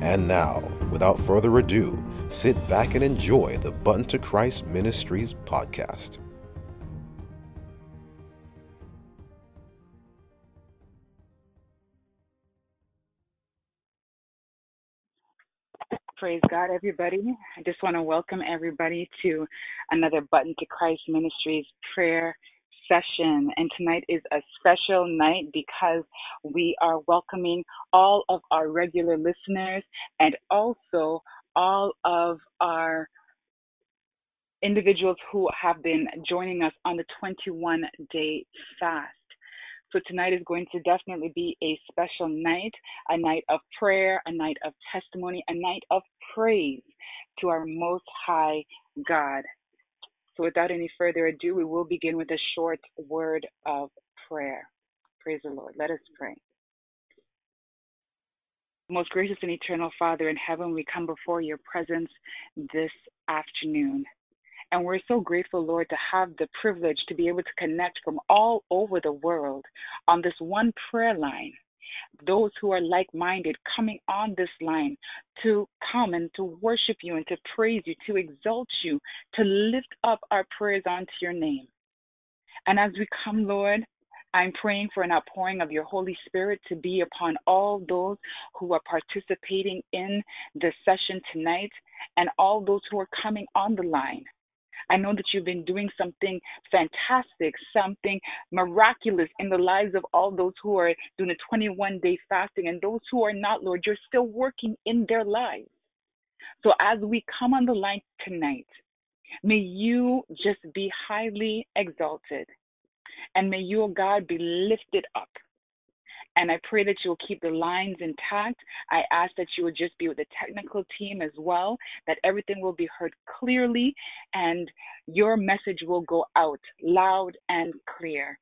And now, without further ado, sit back and enjoy the Button to Christ Ministries podcast. Praise God, everybody. I just want to welcome everybody to another Button to Christ Ministries prayer session. And tonight is a special night because we are welcoming all of our regular listeners and also all of our individuals who have been joining us on the 21 day fast. So tonight is going to definitely be a special night, a night of prayer, a night of testimony, a night of praise to our most high God. So without any further ado, we will begin with a short word of prayer. Praise the Lord. Let us pray. Most gracious and eternal Father in heaven, we come before your presence this afternoon. And we're so grateful, Lord, to have the privilege to be able to connect from all over the world on this one prayer line. Those who are like minded coming on this line to come and to worship you and to praise you, to exalt you, to lift up our prayers onto your name. And as we come, Lord, I'm praying for an outpouring of your Holy Spirit to be upon all those who are participating in the session tonight and all those who are coming on the line. I know that you've been doing something fantastic, something miraculous in the lives of all those who are doing a 21 day fasting and those who are not, Lord. You're still working in their lives. So as we come on the line tonight, may you just be highly exalted and may your God be lifted up. And I pray that you'll keep the lines intact. I ask that you will just be with the technical team as well, that everything will be heard clearly and your message will go out loud and clear.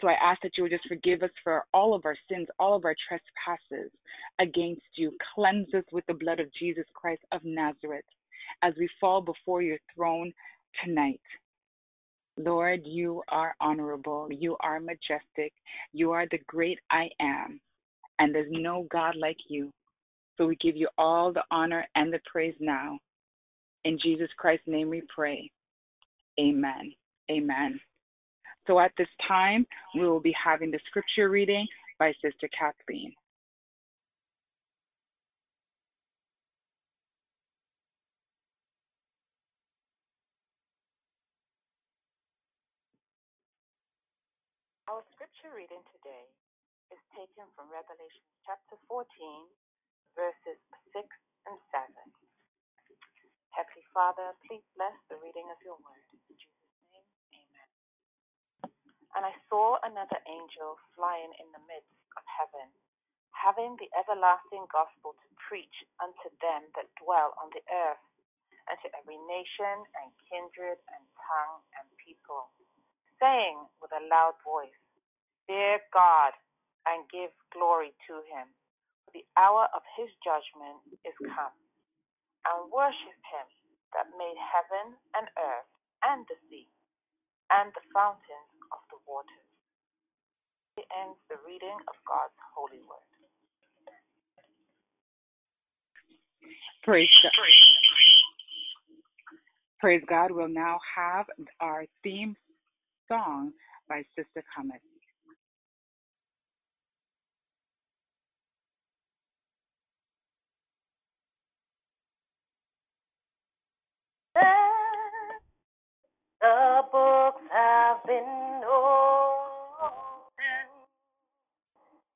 So I ask that you will just forgive us for all of our sins, all of our trespasses against you. Cleanse us with the blood of Jesus Christ of Nazareth as we fall before your throne tonight. Lord, you are honorable. You are majestic. You are the great I am. And there's no God like you. So we give you all the honor and the praise now. In Jesus Christ's name we pray. Amen. Amen. So at this time, we will be having the scripture reading by Sister Kathleen. Our scripture reading today is taken from Revelation chapter 14, verses 6 and 7. Heavenly Father, please bless the reading of your word. In Jesus' name, amen. And I saw another angel flying in the midst of heaven, having the everlasting gospel to preach unto them that dwell on the earth, and to every nation and kindred and tongue and people saying with a loud voice, Fear God and give glory to him, for the hour of his judgment is come. And worship him that made heaven and earth and the sea and the fountains of the waters. He ends the reading of God's holy word. Praise God. Praise God. We'll now have our theme song by Sister Comet. The books have been opened.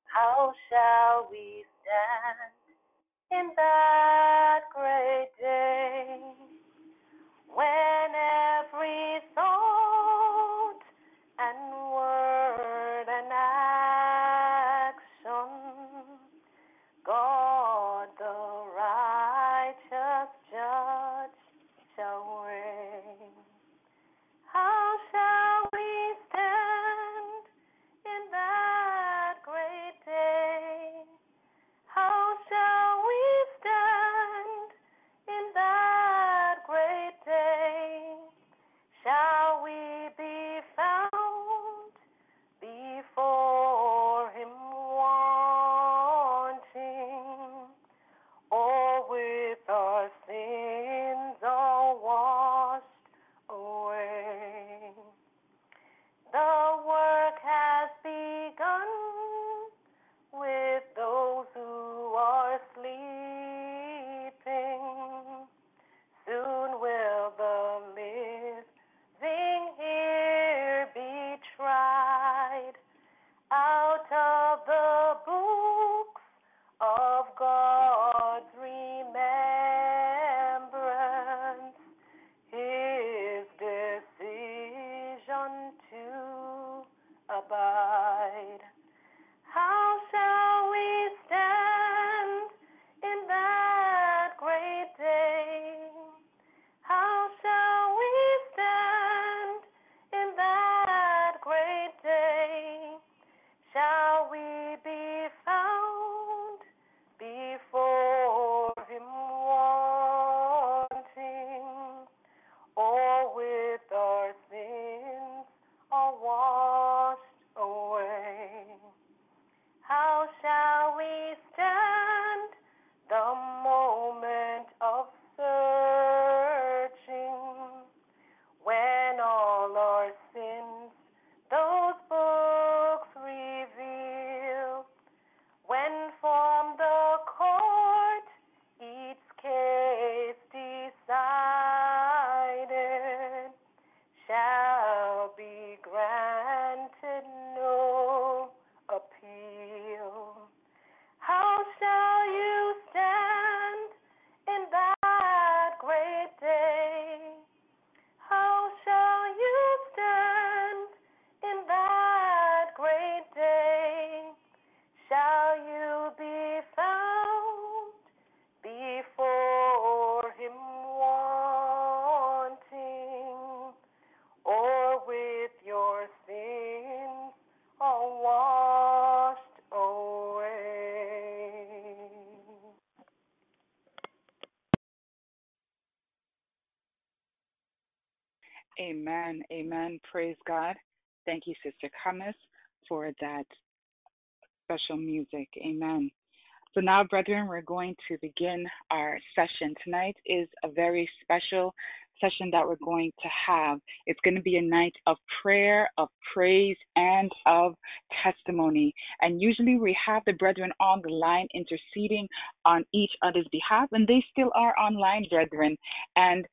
How shall we stand in that great day when every thought and word you, Sister Cummins, for that special music. Amen. So now, brethren, we're going to begin our session. Tonight is a very special session that we're going to have. It's going to be a night of prayer, of praise, and of testimony. And usually we have the brethren on the line interceding on each other's behalf, and they still are online, brethren. And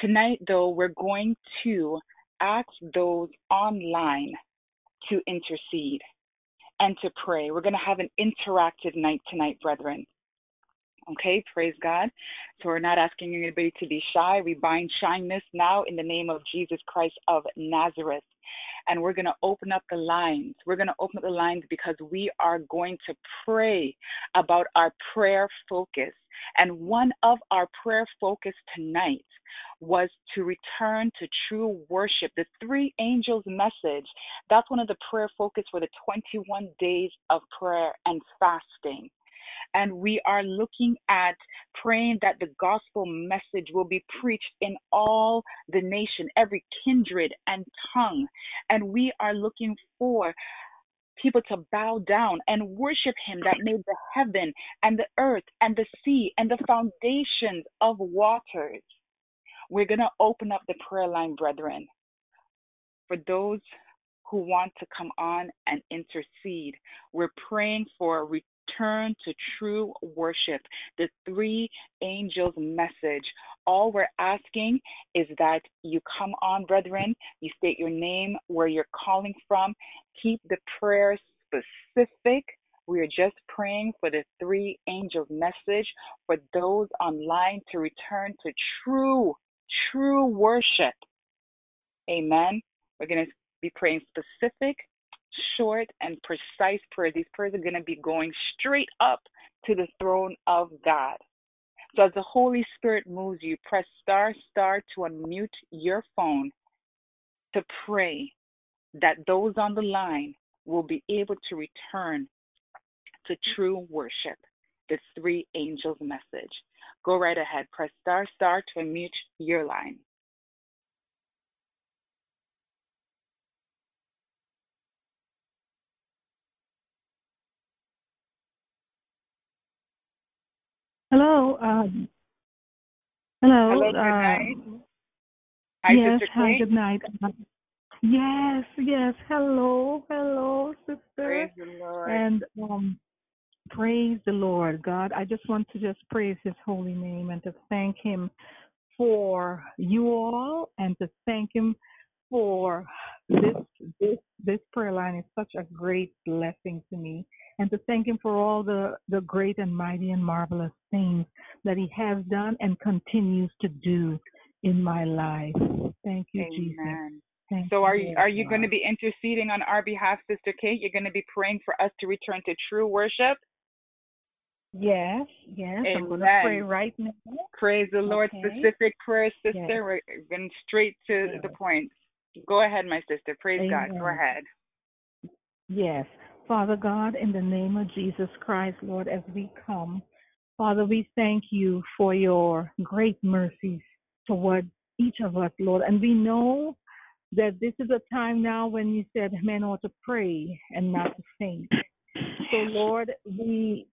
tonight, though, we're going to ask those online to intercede and to pray. We're going to have an interactive night tonight, brethren. Okay, praise God. So we're not asking anybody to be shy. We bind shyness now in the name of Jesus Christ of Nazareth. And we're going to open up the lines. We're going to open up the lines because we are going to pray about our prayer focus. And one of our prayer focus tonight was to return to true worship. The three angels message, that's one of the prayer focus for the 21 days of prayer and fasting. And we are looking at praying that the gospel message will be preached in all the nation, every kindred and tongue. And we are looking for people to bow down and worship him that made the heaven and the earth and the sea and the foundations of waters. We're going to open up the prayer line, brethren, for those who want to come on and intercede. We're praying for return to true worship, the three angels' message. All we're asking is that you come on, brethren, you state your name, where you're calling from, keep the prayer specific. We are just praying for the three angels' message for those online to return to true, true worship. Amen. We're going to be praying specific, short, and precise prayers. These prayers are going to be going straight up to the throne of God. So as the Holy Spirit moves you, press star star to unmute your phone to pray that those on the line will be able to return to true worship, the three angels message. Go right ahead. Press star star to unmute your line. Hello. Um, hello. Hello, good uh, night. Hi, yes. Sister Hi. Good night. Yes. Yes. Hello. Hello, sister. Praise the Lord. And um, praise the Lord, God. I just want to just praise His holy name and to thank Him for you all, and to thank Him for this this this prayer line is such a great blessing to me and to thank him for all the the great and mighty and marvelous things that he has done and continues to do in my life thank you jesus Amen. thank So are you are you going to be interceding on our behalf, Sister Kate? You're going to be praying for us to return to true worship. yes yes i'm going to pray right now Praise the Lord. Okay. Specific prayer, sister. Yes. We're going straight to Yes. the point. Go ahead, my sister. Praise God. Go ahead. Yes. Father God, in the name of Jesus Christ, Lord, as we come, Father, we thank you for your great mercies toward each of us, Lord. And we know that this is a time now when you said men ought to pray and not to faint. So, Lord, we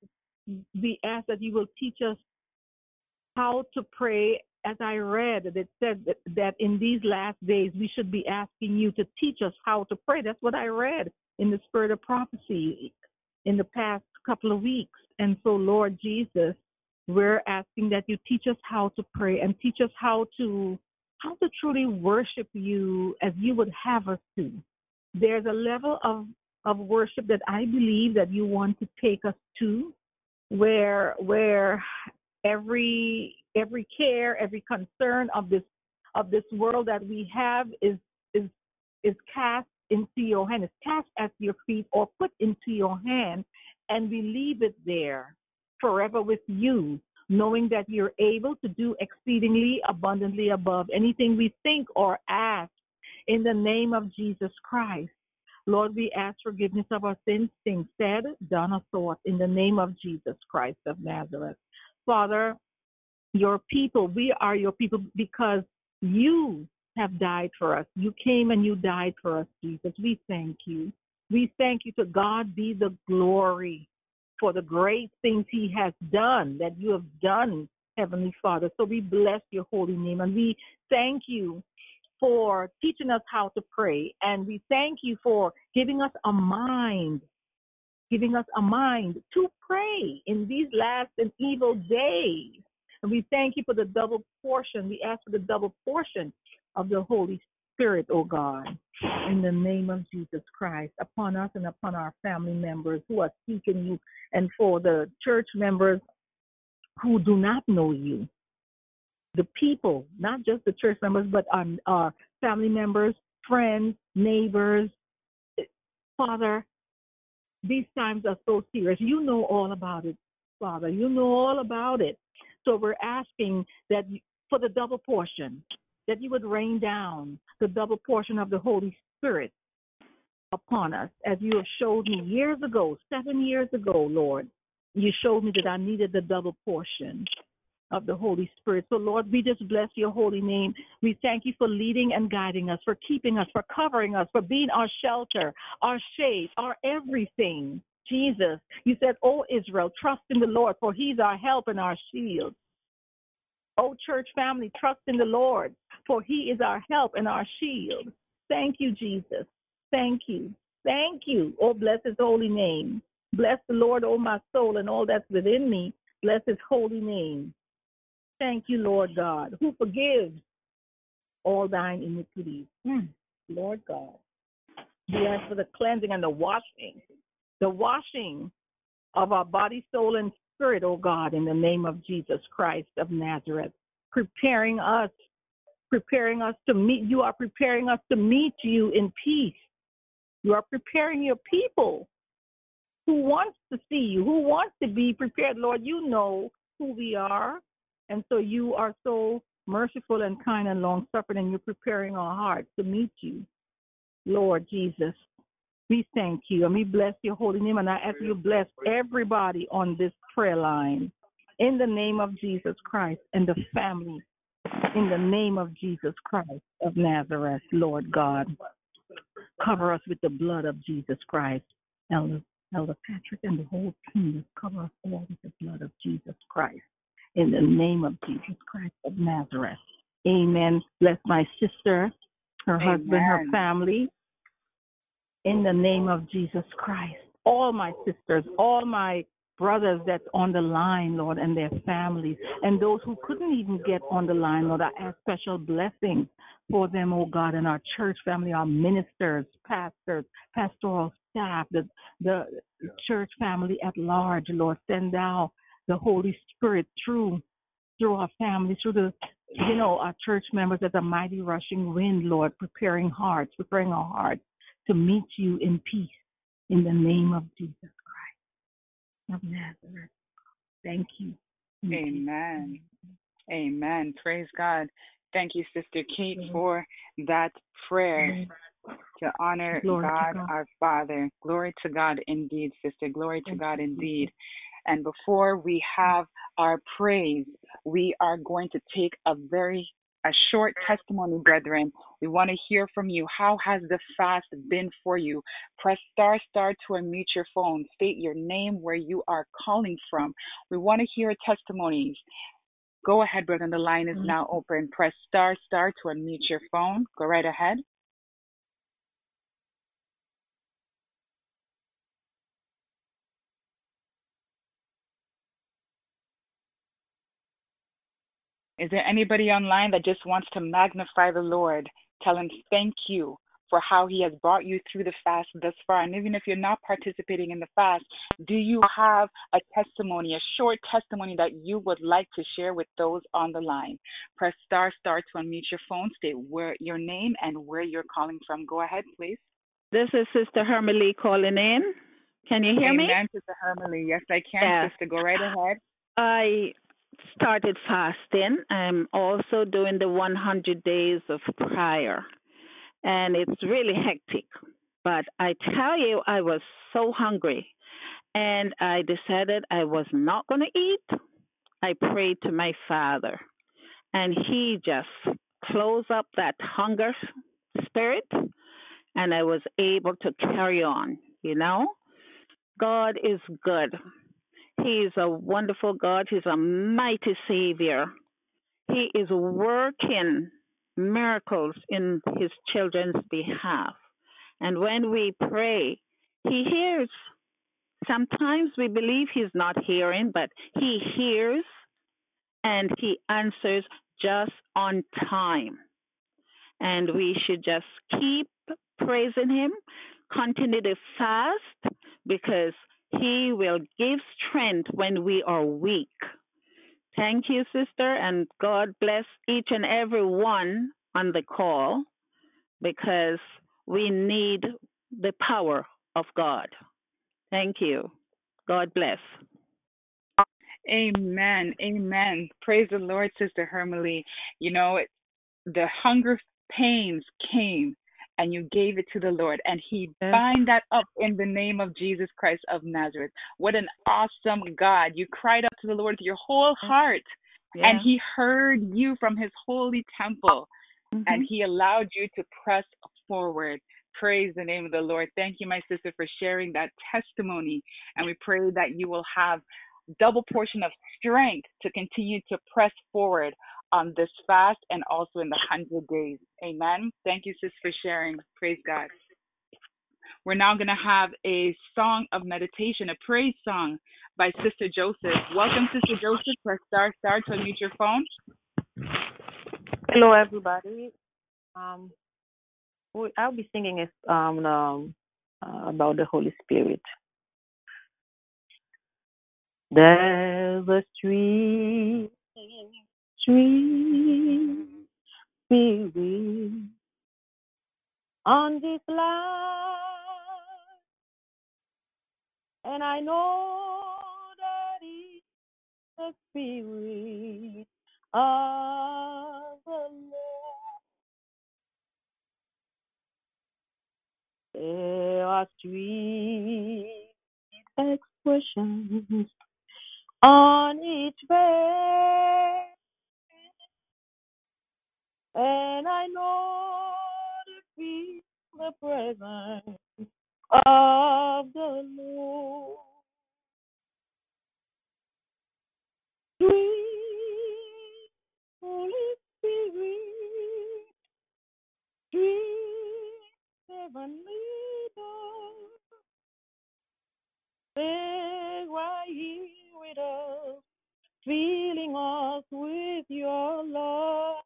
we ask that you will teach us how to pray. As I read, it said that, that in these last days we should be asking you to teach us how to pray. That's what I read in the spirit of prophecy in the past couple of weeks. And so, Lord Jesus, we're asking that you teach us how to pray and teach us how to how to truly worship you as you would have us to. There's a level of of worship that I believe that you want to take us to where where every every care, every concern of this of this world that we have is is is cast into your hand, is cast at your feet or put into your hand, and we leave it there forever with you, knowing that you're able to do exceedingly abundantly above anything we think or ask in the name of Jesus Christ. Lord, we ask forgiveness of our sins, things said, done, or thought, in the name of Jesus Christ of Nazareth. Father, your people, we are your people because you have died for us. You came and you died for us, Jesus. We thank you. We thank you. To God be the glory for the great things He has done, that you have done, Heavenly Father. So we bless your holy name and we thank you for teaching us how to pray. And we thank you for giving us a mind, giving us a mind to pray in these last and evil days. And we thank you for the double portion. We ask for the double portion of the Holy Spirit, O oh God, in the name of Jesus Christ, upon us and upon our family members who are seeking you, and for the church members who do not know you. The people, not just the church members, but our, our family members, friends, neighbors. Father, these times are so serious. You know all about it, Father. You know all about it. So we're asking that for the double portion, that you would rain down the double portion of the Holy Spirit upon us, as you have showed me years ago, seven years ago, Lord. You showed me that I needed the double portion of the Holy Spirit. So, Lord, we just bless your holy name. We thank you for leading and guiding us, for keeping us, for covering us, for being our shelter, our shade, our everything. Jesus, you said, Oh, Israel, trust in the Lord, for he's our help and our shield. Oh, church family, trust in the Lord, for he is our help and our shield. Thank you, Jesus. Thank you. Thank you. Oh, bless his holy name. Bless the Lord, oh my soul, and all that's within me. Bless his holy name. Thank you, Lord God, who forgives all thine iniquities. Mm, Lord God. We ask for the cleansing and the washing, the washing of our body, soul, and spirit, oh God, in the name of Jesus Christ of Nazareth, preparing us, preparing us to meet. You are preparing us to meet you in peace. You are preparing your people who wants to see you, who wants to be prepared. Lord, you know who we are. And so you are so merciful and kind and long suffering, and you're preparing our hearts to meet you. Lord Jesus, we thank you and we bless your holy name. And I ask you bless everybody on this prayer line in the name of Jesus Christ and the family in the name of Jesus Christ of Nazareth, Lord God. Cover us with the blood of Jesus Christ. Elder, Elder Patrick and the whole team, cover us all with the blood of Jesus Christ. In the name of Jesus Christ of Nazareth. Amen. Bless my sister, her Amen. husband, her family. In the name of Jesus Christ. All my sisters, all my brothers that's on the line, Lord, and their families, and those who couldn't even get on the line, Lord, I ask special blessings for them, oh God, and our church family, our ministers, pastors, pastoral staff, the the church family at large, Lord, send out the Holy Spirit through through our families, through the you know, our church members as a mighty rushing wind, Lord, preparing hearts, preparing our hearts to meet you in peace in the name of Jesus Christ of Nazareth. Thank you. Amen. Amen. Praise God. Thank you, Sister Kate, for that prayer to honor God, to God, our Father. Glory to God indeed, sister. Glory to God indeed. And before we have our praise, we are going to take a very a short testimony, brethren. We want to hear from you. How has the fast been for you? Press star star to unmute your phone. State your name, where you are calling from. We want to hear testimonies. Go ahead, brethren. The line is mm-hmm. now open. Press star star to unmute your phone. Go right ahead. Is there anybody online that just wants to magnify the Lord? Tell him thank you for how he has brought you through the fast thus far. And even if you're not participating in the fast, do you have a testimony, a short testimony that you would like to share with those on the line? Press star star to unmute your phone, state where your name and where you're calling from. Go ahead, please. This is Sister Hermely calling in. Can you hear Amen, me? Amen, Sister Hermely. Yes, I can, yeah. Sister. Go right ahead. I started fasting. I'm also doing the 100 days of prayer, and it's really hectic. But I tell you, I was so hungry, and I decided I was not going to eat. I prayed to my father, and he just closed up that hunger spirit and I was able to carry on, you know? God is good. He is a wonderful God. He's a mighty Savior. He is working miracles in His children's behalf. And when we pray, He hears. Sometimes we believe He's not hearing, but He hears and He answers just on time. And we should just keep praising Him, continue to fast because He will give strength when we are weak. Thank you, sister, and God bless each and every one on the call because we need the power of God. Thank you. God bless. Amen. Amen. Praise the Lord, Sister Hermely. You know, the hunger pains came and you gave it to the Lord, and He bind that up in the name of Jesus Christ of Nazareth. What an awesome God! You cried up to the Lord with your whole heart, yeah. and He heard you from His holy temple, mm-hmm. and He allowed you to press forward. Praise the name of the Lord. Thank you, my sister, for sharing that testimony, and we pray that you will have double portion of strength to continue to press forward on this fast and also in the 100 days. Amen. Thank you, sis, for sharing. Praise God. We're now going to have a song of meditation, a praise song by Sister Joseph. Welcome, Sister Joseph. Press star star to unmute your phone. Hello, everybody. Um, I'll be singing a, um, um, uh, about the Holy Spirit. There's a stream sweet spirit on this land, and I know that it's the spirit of the Lord. There are sweet expressions on each face and I know to feel the presence of the Lord. Sweet Holy Spirit, sweet heavenly stay right here with us, filling us with your love.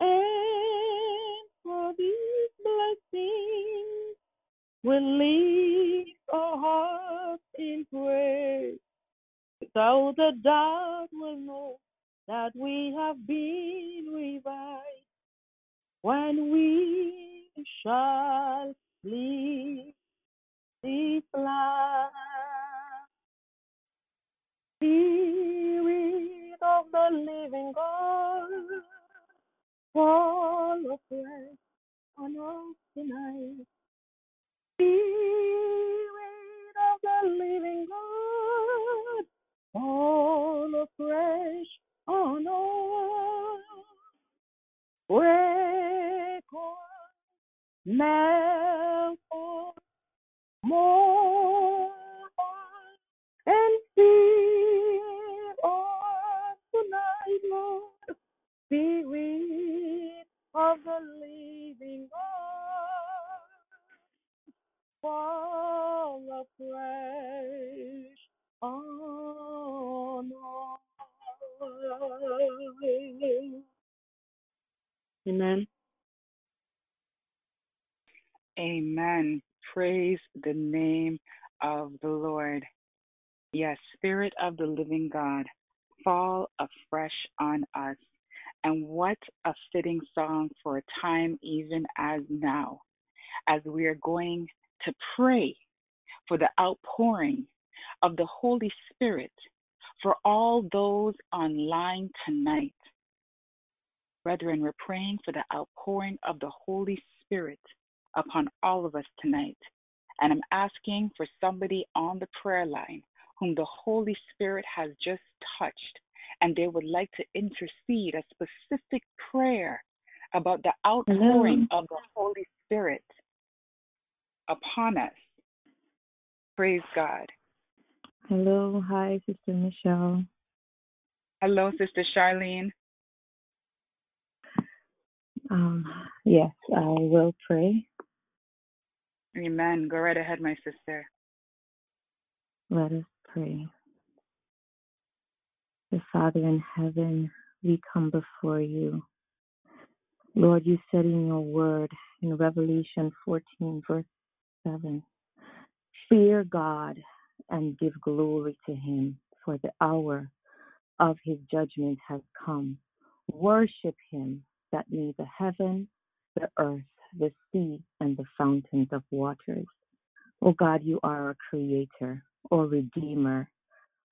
And for these blessings, will leave our hearts in praise. Without a doubt, we'll know that we have been revived when we shall leave land. Spirit of the living God fall afresh on tonight. Of the living God, fall afresh on. Break on, melt more and fill us tonight, Lord. Spirit of the living God, fall afresh on us. Amen. Amen. Praise the name of the Lord. Yes, Spirit of the living God, fall afresh on us. And what a fitting song for a time even as now, as we are going to pray for the outpouring of the Holy Spirit for all those online tonight. Brethren, we're praying for the outpouring of the Holy Spirit upon all of us tonight. And I'm asking for somebody on the prayer line whom the Holy Spirit has just touched and they would like to intercede a specific prayer about the outpouring Hello. of the Holy Spirit upon us. Praise God. Hello. Hi, Sister Michelle. Hello, Sister Charlene. Um, yes, I will pray. Amen. Go right ahead, my sister. Let us pray. The Father in heaven, we come before you. Lord, you said in your word in Revelation 14, verse 7, fear God and give glory to him, for the hour of his judgment has come. Worship him that the heaven, the earth, the sea, and the fountains of waters. O God, you are our creator, or redeemer,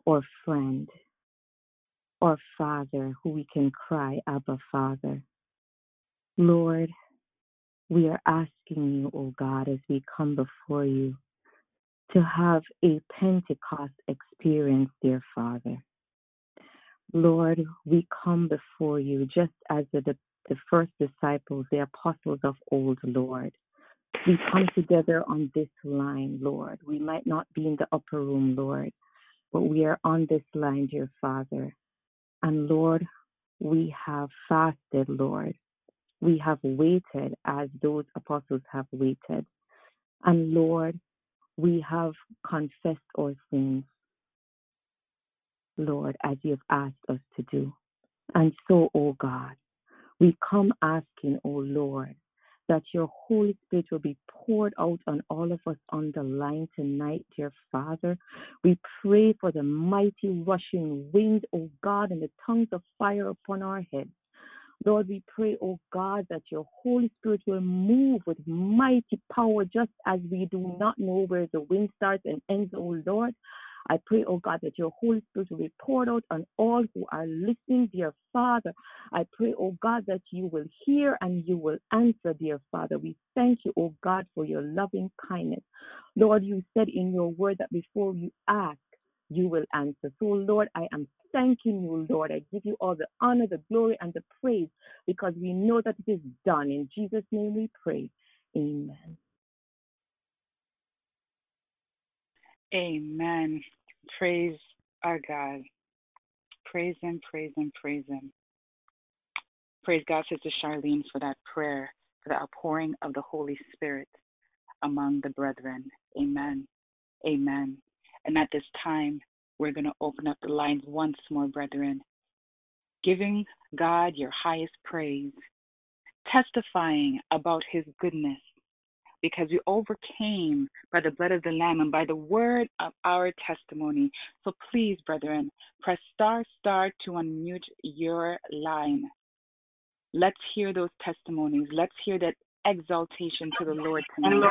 or friend, or father, who we can cry, Abba, Father. Lord, we are asking you, O God, as we come before you, to have a Pentecost experience, dear Father. Lord, we come before you just as the, the, first disciples, the apostles of old, Lord. We come together on this line, Lord. We might not be in the upper room, Lord, but we are on this line, dear Father. And Lord, we have fasted, Lord. We have waited as those apostles have waited. And Lord, we have confessed our sins, Lord, as you have asked us to do. And so, O God, we come asking, O Lord, that your Holy Spirit will be poured out on all of us on the line tonight, dear Father. We pray for the mighty rushing wind, O God, and the tongues of fire upon our heads. Lord, we pray, oh God, that your Holy Spirit will move with mighty power just as we do not know where the wind starts and ends, oh Lord. I pray, oh God, that your Holy Spirit will be poured out on all who are listening, dear Father. I pray, oh God, that you will hear and you will answer, dear Father. We thank you, oh God, for your loving kindness. Lord, you said in your word that before you ask, you will answer. So, Lord, I am thanking you, Lord. I give you all the honor, the glory, and the praise because we know that it is done. In Jesus' name we pray. Amen. Amen. Praise our God. Praise Him, praise Him, praise Him. Praise God, Sister Charlene, for that prayer, for the outpouring of the Holy Spirit among the brethren. Amen. Amen. And at this time, we're going to open up the lines once more, brethren, giving God your highest praise, testifying about His goodness, because we overcame by the blood of the Lamb and by the word of our testimony. So please, brethren, press star star to unmute your line. Let's hear those testimonies. Let's hear that exaltation to the Lord tonight.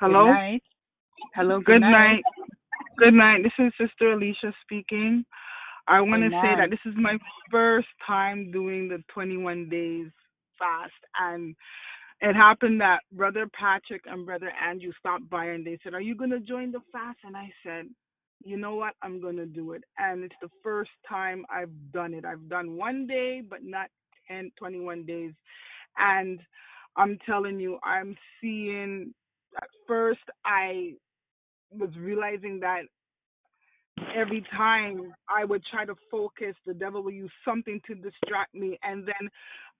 Hello. Good night. Hello. Good, Good night. Good night. This is Sister Alicia speaking. I want to say that this is my first time doing the 21 days fast, and it happened that Brother Patrick and Brother Andrew stopped by and they said, "Are you going to join the fast?" And I said, "You know what? I'm going to do it." And it's the first time I've done it. I've done one day, but not 10, 21 days, and I'm telling you, I'm seeing. At first, I was realizing that every time I would try to focus, the devil will use something to distract me. And then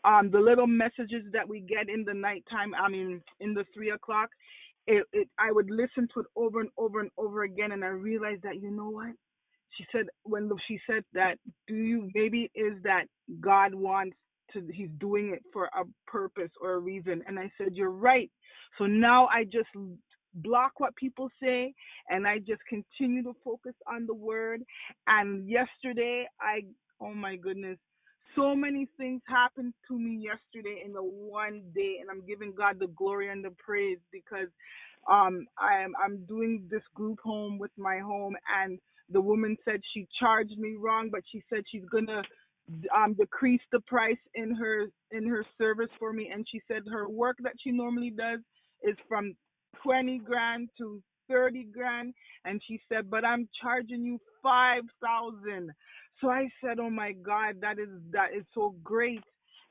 um, the little messages that we get in the nighttime, I mean, in the three o'clock, it, it I would listen to it over and over and over again. And I realized that, you know what? She said, when she said that, do you, maybe is that God wants to, he's doing it for a purpose or a reason. And I said, you're right. So now I just block what people say and I just continue to focus on the word. And yesterday, I, oh my goodness, so many things happened to me yesterday in the one day, and I'm giving God the glory and the praise because um I'm I'm doing this group home with my home, and the woman said she charged me wrong, but she said she's gonna um decrease the price in her in her service for me, and she said her work that she normally does is from 20 grand to 30 grand. And she said, but I'm charging you 5,000. So I said, oh my God, that is, that is so great.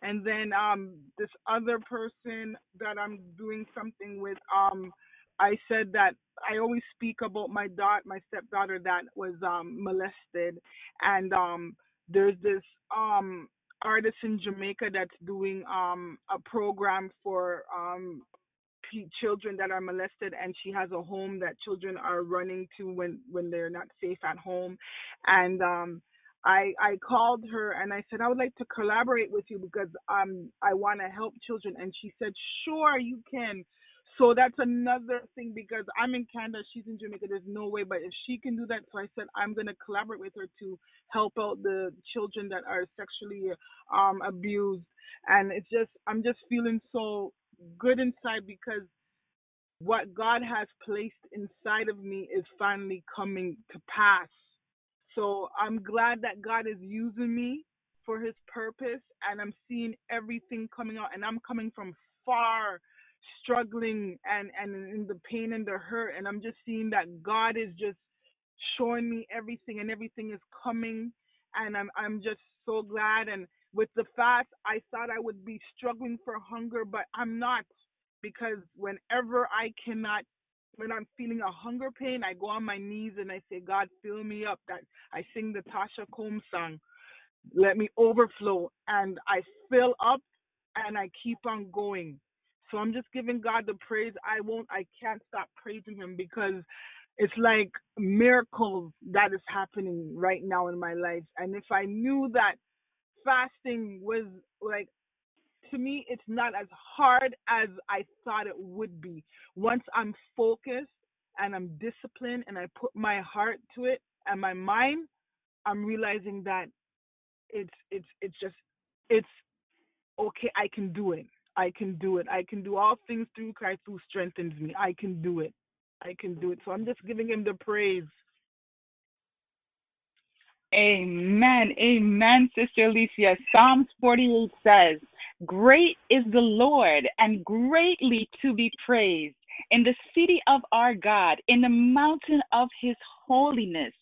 And then um, this other person that I'm doing something with, um, I said that I always speak about my daughter, my stepdaughter that was um, molested, and um, there's this um, artist in Jamaica that's doing um, a program for children that are molested, and she has a home that children are running to when when they're not safe at home, and um, I I called her and I said I would like to collaborate with you because um I want to help children and she said sure you can. So that's another thing because I'm in Canada, she's in Jamaica. There's no way, but if she can do that, so I said I'm gonna collaborate with her to help out the children that are sexually um abused. And it's just I'm just feeling so good inside because what God has placed inside of me is finally coming to pass. So I'm glad that God is using me for his purpose and I'm seeing everything coming out and I'm coming from far struggling and and in the pain and the hurt and I'm just seeing that God is just showing me everything and everything is coming and I'm I'm just so glad and with the fast I thought I would be struggling for hunger but I'm not because whenever I cannot when I'm feeling a hunger pain, I go on my knees and I say, God, fill me up. That I sing the Tasha Cobbs song, let me overflow, and I fill up and I keep on going. So I'm just giving God the praise. I won't, I can't stop praising Him because it's like miracles that is happening right now in my life. And if I knew that fasting was like to me, it's not as hard as I thought it would be. Once I'm focused and I'm disciplined and I put my heart to it and my mind, I'm realizing that it's it's it's just it's okay. I can do it. I can do it. I can do all things through Christ who strengthens me. I can do it. I can do it. So I'm just giving him the praise. Amen. Amen, Sister Alicia. Psalms 48 says, Great is the Lord and greatly to be praised in the city of our God, in the mountain of his holiness.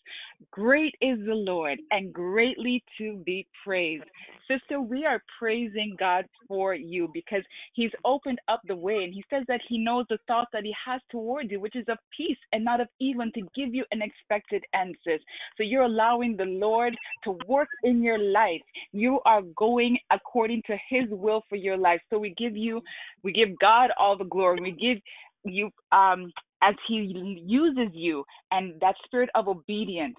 Great is the Lord and greatly to be praised. Sister, we are praising God for you because He's opened up the way and He says that He knows the thoughts that He has toward you, which is of peace and not of evil, to give you unexpected answers. So you're allowing the Lord to work in your life. You are going according to His will for your life. So we give you, we give God all the glory. We give you um as he uses you and that spirit of obedience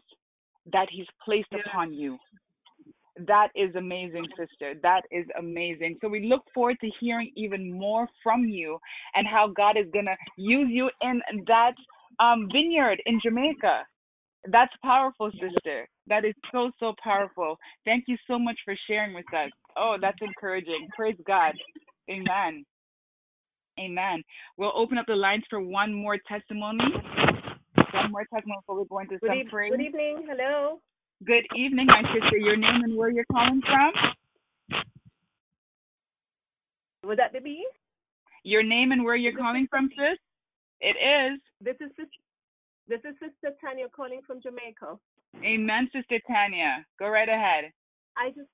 that he's placed yes. upon you. That is amazing sister. That is amazing. So we look forward to hearing even more from you and how god is going to use you in that um vineyard in jamaica. That's powerful sister. That is so so powerful. Thank you so much for sharing with us. Oh that's encouraging. Praise god. Amen Amen. We'll open up the lines for one more testimony. One more testimony before we go into good some e- praise. Good evening. Hello. Good evening, my sister. Your name and where you're calling from? Would that be me? Your name and where you're calling from, sis? It is. This is this is Sister Tanya calling from Jamaica. Amen, Sister Tanya. Go right ahead. I just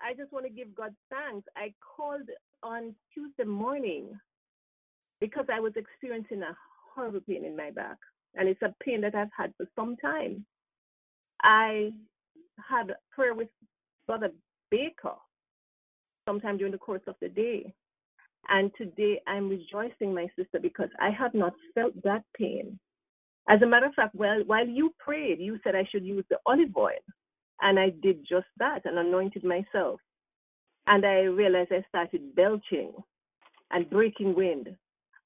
I just want to give God thanks. I called on Tuesday morning because I was experiencing a horrible pain in my back. And it's a pain that I've had for some time. I had prayer with Brother Baker sometime during the course of the day. And today I'm rejoicing, my sister, because I have not felt that pain. As a matter of fact, well, while you prayed, you said I should use the olive oil. And I did just that and anointed myself. And I realized I started belching and breaking wind.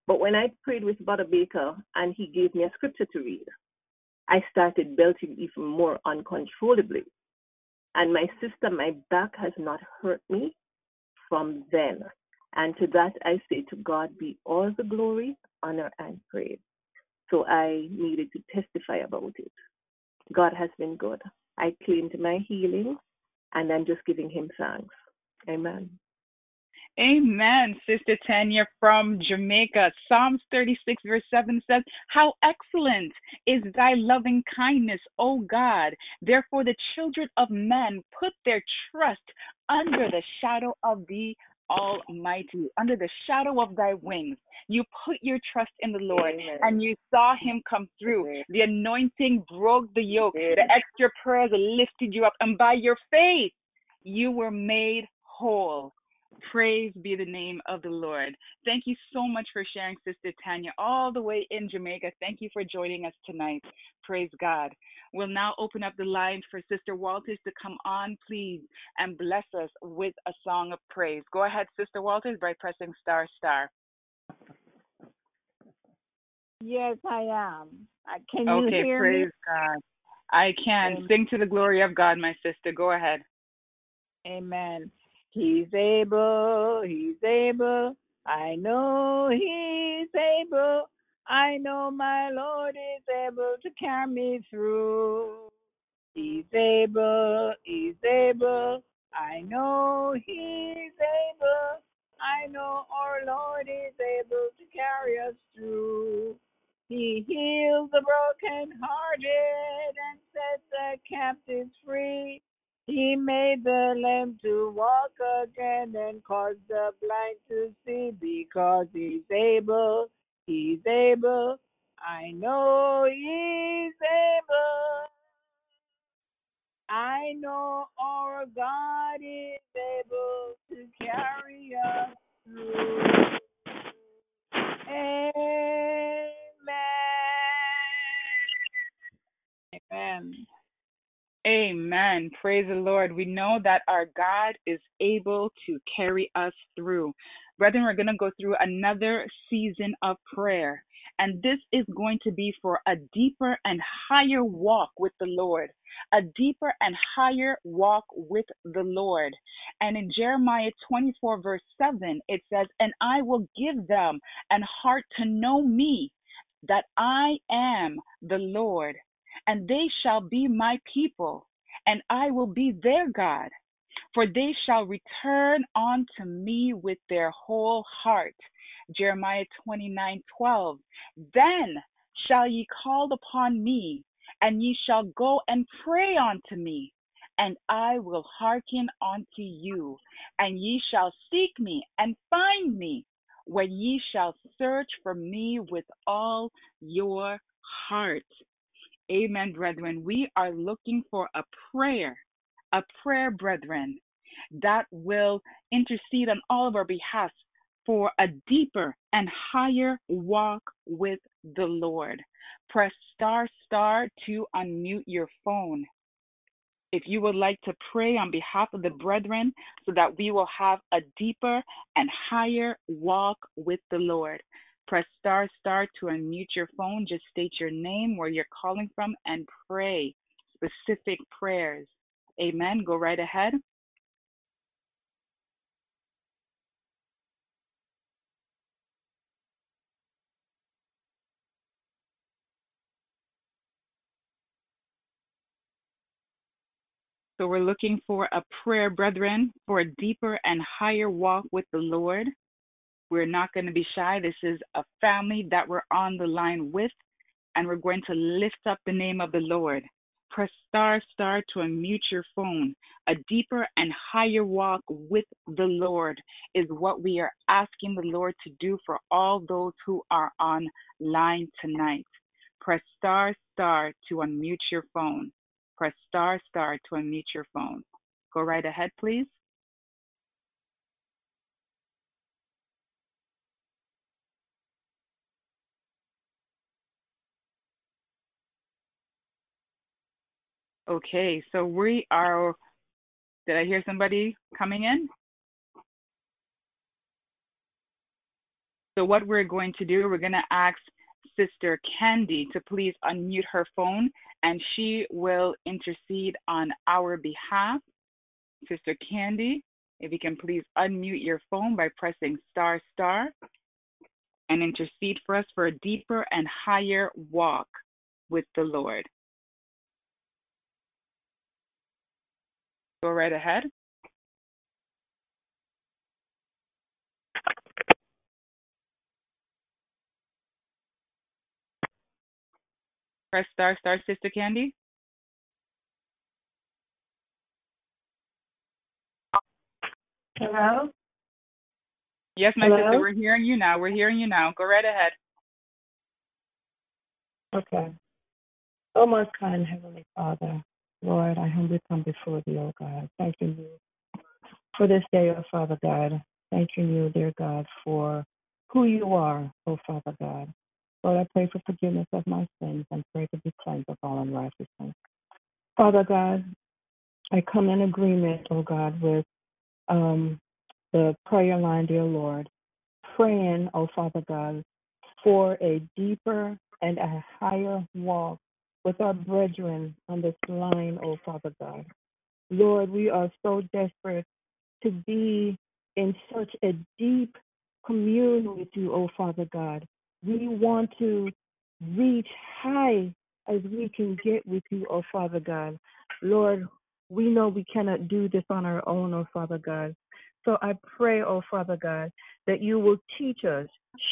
But when I prayed with Brother Baker and he gave me a scripture to read, I started belching even more uncontrollably. And my sister, my back has not hurt me from then. And to that I say to God be all the glory, honor, and praise. So I needed to testify about it. God has been good. I claimed my healing and I'm just giving him thanks. Amen. Amen, Sister Tanya from Jamaica. Psalms 36, verse 7 says, How excellent is thy loving kindness, O God. Therefore, the children of men put their trust under the shadow of the Almighty, under the shadow of thy wings. You put your trust in the Lord Amen. and you saw him come through. Amen. The anointing broke the yoke, Yes. the extra prayers lifted you up, and by your faith, you were made whole. Praise be the name of the Lord. Thank you so much for sharing, Sister Tanya, all the way in Jamaica. Thank you for joining us tonight. Praise God. We'll now open up the lines for Sister Walters to come on, please, and bless us with a song of praise. Go ahead, Sister Walters, by pressing star star. Yes, I am. Can you Okay, hear praise me? God. I can. Amen. Sing to the glory of God, my sister. Go ahead. Amen. He's able, he's able. I know he's able. I know my Lord is able to carry me through. He's able, he's able. I know he's able. I know our Lord is able to carry us through. He heals the brokenhearted and sets the captives free. He made the lame to walk again and caused the blind to see because he's able, he's able. I know he's able. I know our God is able to carry us through. Amen. Amen. Amen. Praise the Lord. We know that our God is able to carry us through. Brethren, we're going to go through another season of prayer. And this is going to be for a deeper and higher walk with the Lord. A deeper and higher walk with the Lord. And in Jeremiah 24, verse 7, it says, And I will give them an heart to know me, that I am the Lord and they shall be my people, and I will be their God. For they shall return unto me with their whole heart. Jeremiah twenty nine twelve. Then shall ye call upon me, and ye shall go and pray unto me, and I will hearken unto you, and ye shall seek me and find me, when ye shall search for me with all your heart. Amen, brethren. We are looking for a prayer, a prayer, brethren, that will intercede on all of our behalf for a deeper and higher walk with the Lord. Press star star to unmute your phone. If you would like to pray on behalf of the brethren so that we will have a deeper and higher walk with the Lord. Press star star to unmute your phone. Just state your name, where you're calling from, and pray specific prayers. Amen. Go right ahead. So we're looking for a prayer, brethren, for a deeper and higher walk with the Lord. We're not going to be shy. This is a family that we're on the line with, and we're going to lift up the name of the Lord. Press star star to unmute your phone. A deeper and higher walk with the Lord is what we are asking the Lord to do for all those who are online tonight. Press star star to unmute your phone. Press star star to unmute your phone. Go right ahead, please. Okay, so we are. Did I hear somebody coming in? So, what we're going to do, we're going to ask Sister Candy to please unmute her phone and she will intercede on our behalf. Sister Candy, if you can please unmute your phone by pressing star star and intercede for us for a deeper and higher walk with the Lord. Go right ahead. Press star star Sister Candy. Hello? Yes, my Hello? sister, we're hearing you now. We're hearing you now. Go right ahead. Okay. Oh, most kind Heavenly Father, Lord, I humbly come before thee, O God, thanking you for this day, O Father God. Thanking you, dear God, for who you are, O Father God. Lord, I pray for forgiveness of my sins and pray to be cleansed of all unrighteousness. Father God, I come in agreement, O God, with um, the prayer line, dear Lord, praying, O Father God, for a deeper and a higher walk with our brethren on this line, O Father God. Lord, we are so desperate to be in such a deep communion with you, O Father God. We want to reach high as we can get with you, O Father God. Lord, we know we cannot do this on our own, O Father God. So I pray, O Father God, that you will teach us,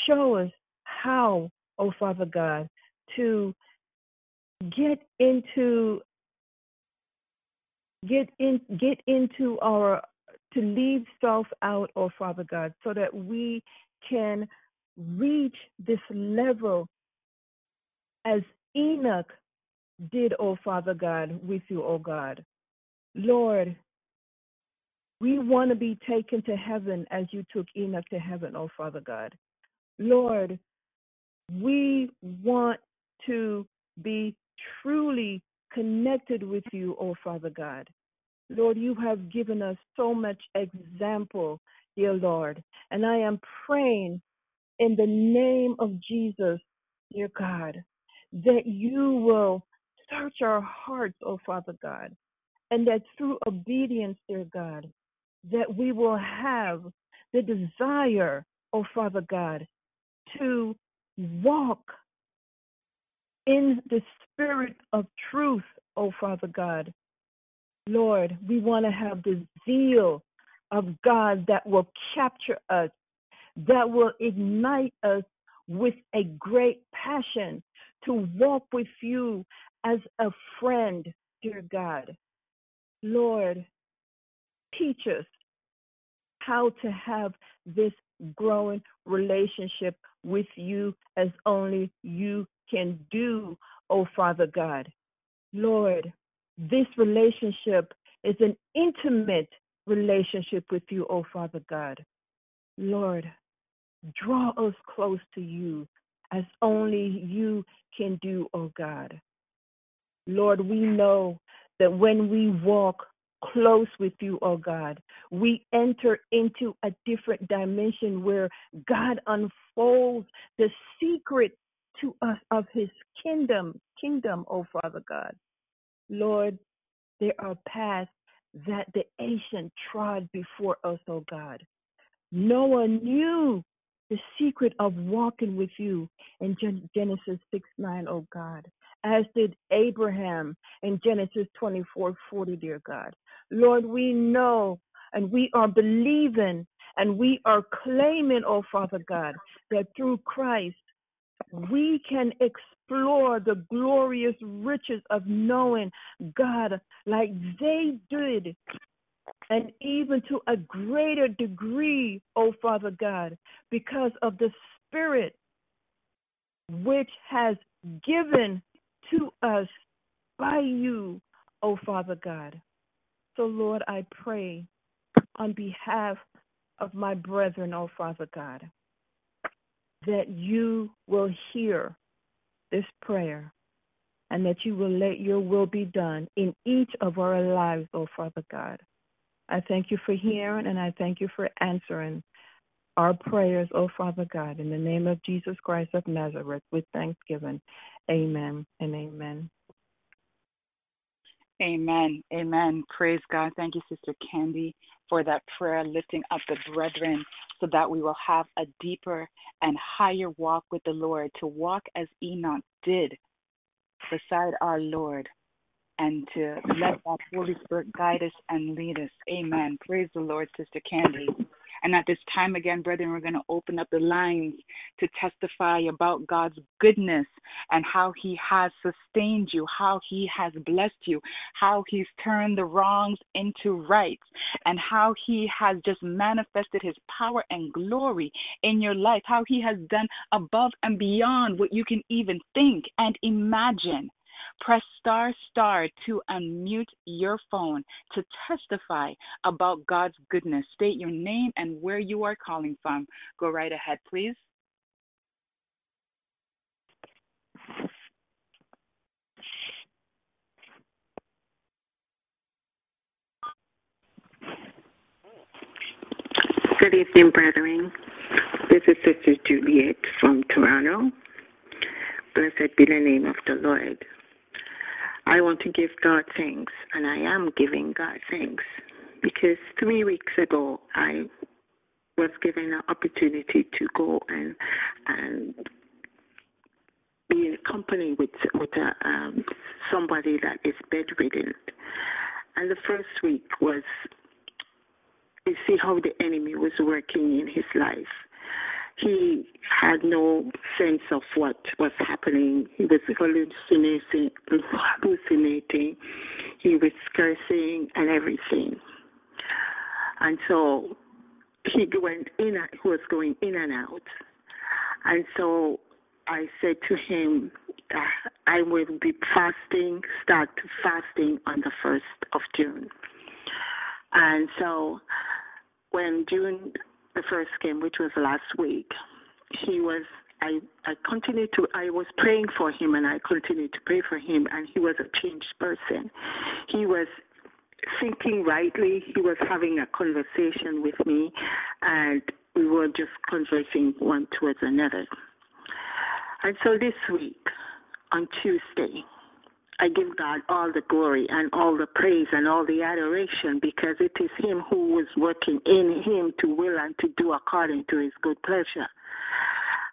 show us how, O Father God, to get into get in get into our to leave self out, oh Father God, so that we can reach this level as Enoch did, oh Father God, with you, oh God. Lord, we want to be taken to heaven as you took Enoch to heaven, oh Father God. Lord, we want to be truly connected with you, oh Father God. Lord, you have given us so much example, dear Lord. And I am praying in the name of Jesus, dear God, that you will search our hearts, oh Father God, and that through obedience, dear God, that we will have the desire, oh Father God, to walk in the spirit of truth, oh Father God. Lord, we want to have the zeal of God that will capture us, that will ignite us with a great passion to walk with you as a friend, dear God. Lord, teach us how to have this growing relationship with you as only you can do, oh Father God. Lord, this relationship is an intimate relationship with you, oh Father God. Lord, draw us close to you as only you can do, oh God. Lord, we know that when we walk close with you, oh God, we enter into a different dimension where God unfolds the secret to us of his kingdom, kingdom, oh Father God. Lord, there are paths that the ancient trod before us, oh God. Noah knew the secret of walking with you in Genesis 6 9, oh God, as did Abraham in Genesis 24 40, dear God. Lord, we know and we are believing and we are claiming, oh Father God, that through Christ we can explore the glorious riches of knowing God like they did, and even to a greater degree, oh Father God, because of the Spirit which has given to us by you, oh Father God. So, Lord, I pray on behalf of my brethren, oh Father God that you will hear this prayer and that you will let your will be done in each of our lives, oh Father God. I thank you for hearing and I thank you for answering our prayers, oh Father God, in the name of Jesus Christ of Nazareth with thanksgiving. Amen and amen. Amen. Amen. Praise God. Thank you, Sister Candy, for that prayer, lifting up the brethren so that we will have a deeper and higher walk with the Lord, to walk as Enoch did beside our Lord, and to let that Holy Spirit guide us and lead us. Amen. Praise the Lord, Sister Candy. And at this time, again, brethren, we're going to open up the lines to testify about God's goodness and how He has sustained you, how He has blessed you, how He's turned the wrongs into rights, and how He has just manifested His power and glory in your life, how He has done above and beyond what you can even think and imagine. Press star star to unmute your phone to testify about God's goodness. State your name and where you are calling from. Go right ahead, please. Good evening, brethren. This is Sister Juliet from Toronto. Blessed be the name of the Lord. I want to give God thanks, and I am giving God thanks. Because three weeks ago I was given an opportunity to go and and be in company with with a, um, somebody that is bedridden, and the first week was you see how the enemy was working in his life he had no sense of what was happening. He was hallucinating, hallucinating. He was cursing and everything. And so he went in. He was going in and out. And so I said to him, I will be fasting, start fasting on the first of June. And so when June the first game, which was last week, he was I I continued to I was praying for him and I continued to pray for him and he was a changed person. He was thinking rightly, he was having a conversation with me and we were just conversing one towards another. And so this week on Tuesday I give God all the glory and all the praise and all the adoration because it is Him who was working in Him to will and to do according to His good pleasure.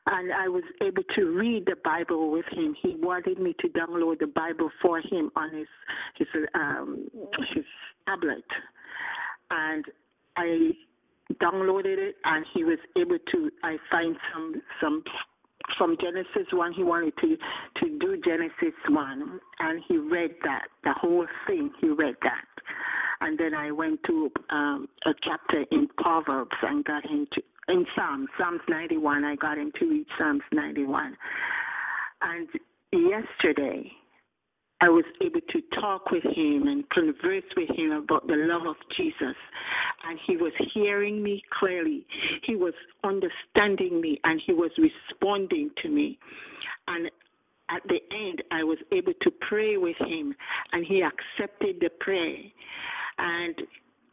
And I was able to read the Bible with him. He wanted me to download the Bible for him on his his um, his tablet, and I downloaded it, and he was able to. I find some some from Genesis 1, he wanted to, to do Genesis 1, and he read that, the whole thing, he read that. And then I went to um, a chapter in Proverbs and got him to, in Psalms, Psalms 91, I got him to read Psalms 91. And yesterday, I was able to talk with him and converse with him about the love of Jesus. And he was hearing me clearly. He was understanding me and he was responding to me. And at the end, I was able to pray with him and he accepted the prayer. And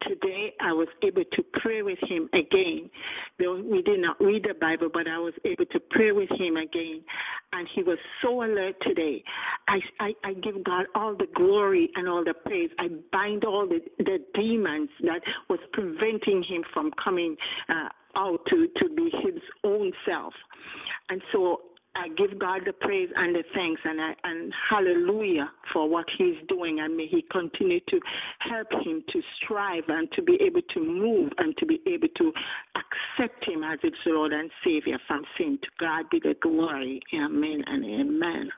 today I was able to pray with him again. Though we did not read the Bible, but I was able to pray with him again. And he was so alert today. I, I, I give God all the glory and all the praise. I bind all the, the demons that was preventing him from coming uh, out to, to be his own self. And so I give God the praise and the thanks and I, and hallelujah for what He's doing, and may He continue to help him to strive and to be able to move and to be able to accept Him as its Lord and Savior from sin. To God be the glory. Amen and amen.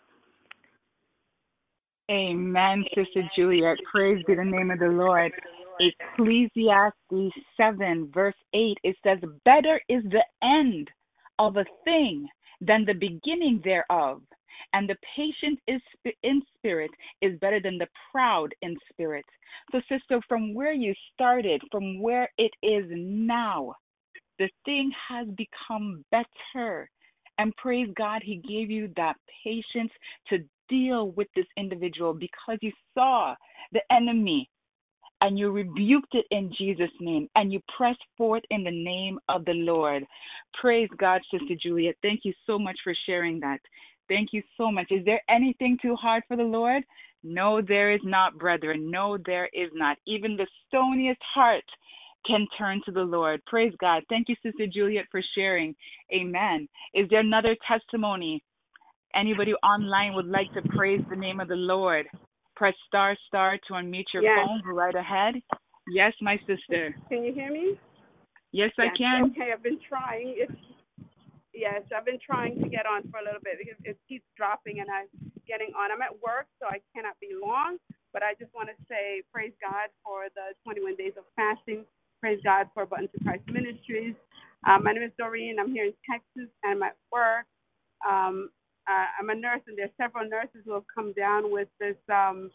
Amen, Sister Juliet. Praise be the name of the Lord. Ecclesiastes 7, verse 8, it says, Better is the end of a thing than the beginning thereof. And the patient is in spirit is better than the proud in spirit. So, sister, from where you started, from where it is now, the thing has become better. And praise God, He gave you that patience to deal with this individual because you saw the enemy and you rebuked it in Jesus' name and you pressed forth in the name of the Lord. Praise God, Sister Juliet. Thank you so much for sharing that. Thank you so much. Is there anything too hard for the Lord? No, there is not, brethren. No, there is not. Even the stoniest heart can turn to the Lord. Praise God. Thank you, Sister Juliet, for sharing. Amen. Is there another testimony? Anybody online would like to praise the name of the Lord? Press star star to unmute your yes. phone. Right ahead. Yes, my sister. Can you hear me? Yes, I can. Okay, I've been trying. It's yes, I've been trying to get on for a little bit because it keeps dropping and I'm getting on. I'm at work, so I cannot be long. But I just want to say praise God for the 21 days of fasting. Praise God for Button to Christ Ministries. Uh, my name is Doreen. I'm here in Texas and I'm at work. Um, uh, I'm a nurse, and there's several nurses who have come down with this um,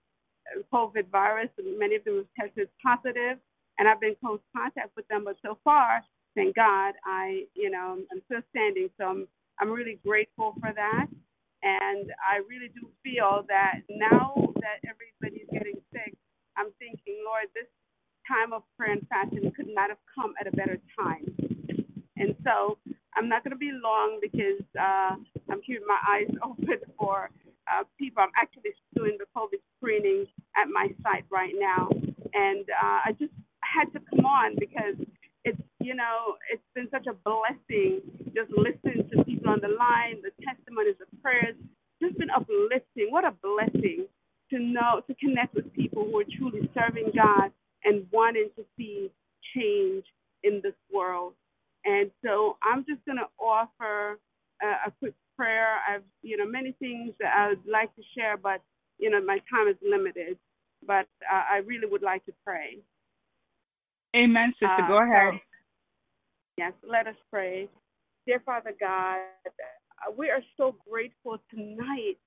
COVID virus, many of them have tested positive, and I've been close contact with them. But so far, thank God, I, you know, I'm still standing. So I'm, I'm really grateful for that, and I really do feel that now that everybody's getting sick, I'm thinking, Lord, this time of prayer and fasting could not have come at a better time. And so I'm not going to be long because uh, I'm keeping my eyes open for uh, people. I'm actually doing the COVID screening at my site right now, and uh, I just had to come on because it's you know it's been such a blessing just listening to people on the line, the testimonies, the prayers, just been uplifting. What a blessing to know to connect with people who are truly serving God and wanting to see change in this world. And so I'm just going to offer a, a quick prayer. I've, you know, many things that I would like to share, but, you know, my time is limited. But uh, I really would like to pray. Amen, sister. Uh, Go ahead. so- yes, let us pray. Dear Father God, we are so grateful tonight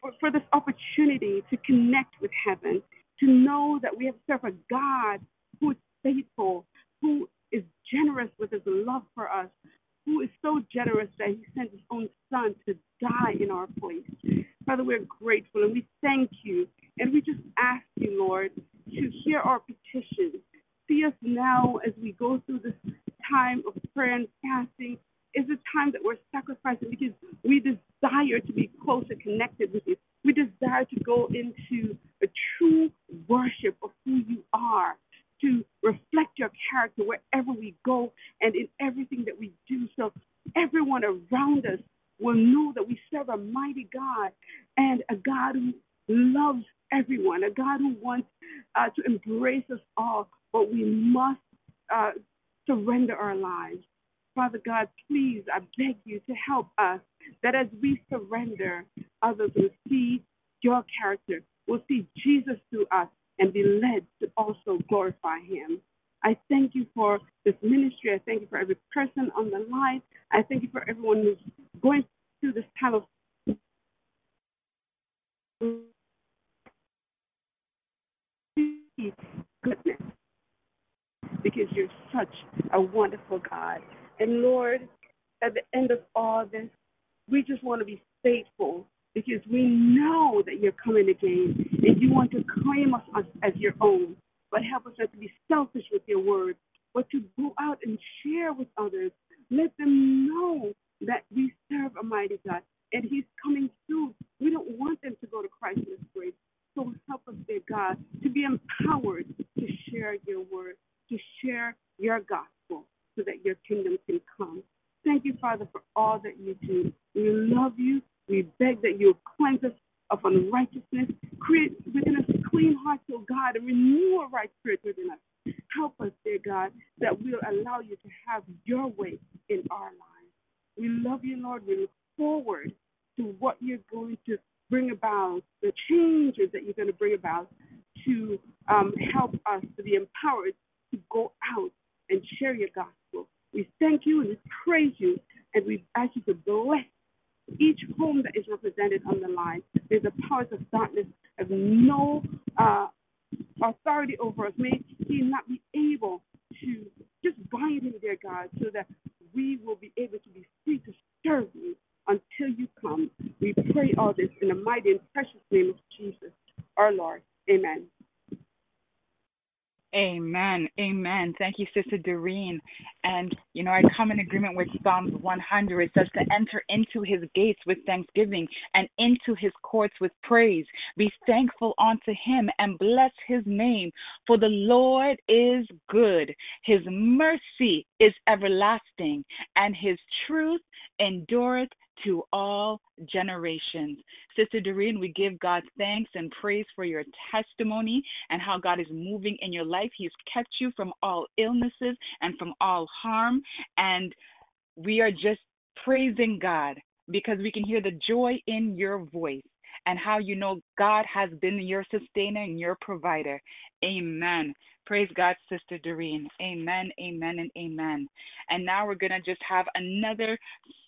for, for this opportunity to connect with heaven, to know that we have served a God who is faithful, who is generous with his love for us, who is so generous that he sent his own son to die in our place. Father, we're grateful and we thank you. And we just ask you, Lord, to hear our petitions. See us now as we go through this time of prayer and fasting. Is a time that we're sacrificing because we desire to be closer connected with you. We desire to go into a true worship of who you are to reflect your character wherever we go and in everything that we do. So everyone around us will know that we serve a mighty God and a God who loves everyone, a God who wants uh, to embrace us all, but we must uh, surrender our lives. Father God, please, I beg you to help us that as we surrender, others will see your character, will see Jesus through us, and be led to also glorify him. I thank you for this ministry. I thank you for every person on the line. I thank you for everyone who's going through this time of goodness because you're such a wonderful God. And Lord, at the end of all this, we just want to be faithful because we know that you're coming again and you want to claim us as, as your own. But help us not to be selfish with your word, but to go out and share with others. Let them know that we serve a mighty God and He's coming soon. We don't want them to go to Christ in this grace. So help us, dear God, to be empowered to share your word, to share your gospel so that your kingdom can come. Thank you, Father, for all that you do. We love you. We beg that you cleanse us of unrighteousness, create within us clean hearts, O God, and renew a right spirit within us. Help us, dear God, that we'll allow you to have your way in our lives. We love you, Lord. We look forward to what you're going to bring about, the changes that you're going to bring about to um, help us to be empowered to go out and share your gospel. We thank you and we praise you, and we ask you to bless each home that is represented on the line. There's the powers of darkness have no uh, authority over us. May he not be able to just bind him, dear God, so that we will be able to be free to serve you until you come. We pray all this in the mighty and precious name of Jesus, our Lord. Amen. Amen. Amen. Thank you, Sister Doreen. And, you know, I come in agreement with Psalms 100. It says to enter into his gates with thanksgiving and into his courts with praise. Be thankful unto him and bless his name. For the Lord is good. His mercy is everlasting and his truth endureth to all generations. Sister Doreen, we give God thanks and praise for your testimony and how God is moving in your life. He's kept you from all illnesses and from all harm. And we are just praising God because we can hear the joy in your voice and how you know God has been your sustainer and your provider. Amen. Praise God, Sister Doreen. Amen, amen, and amen. And now we're going to just have another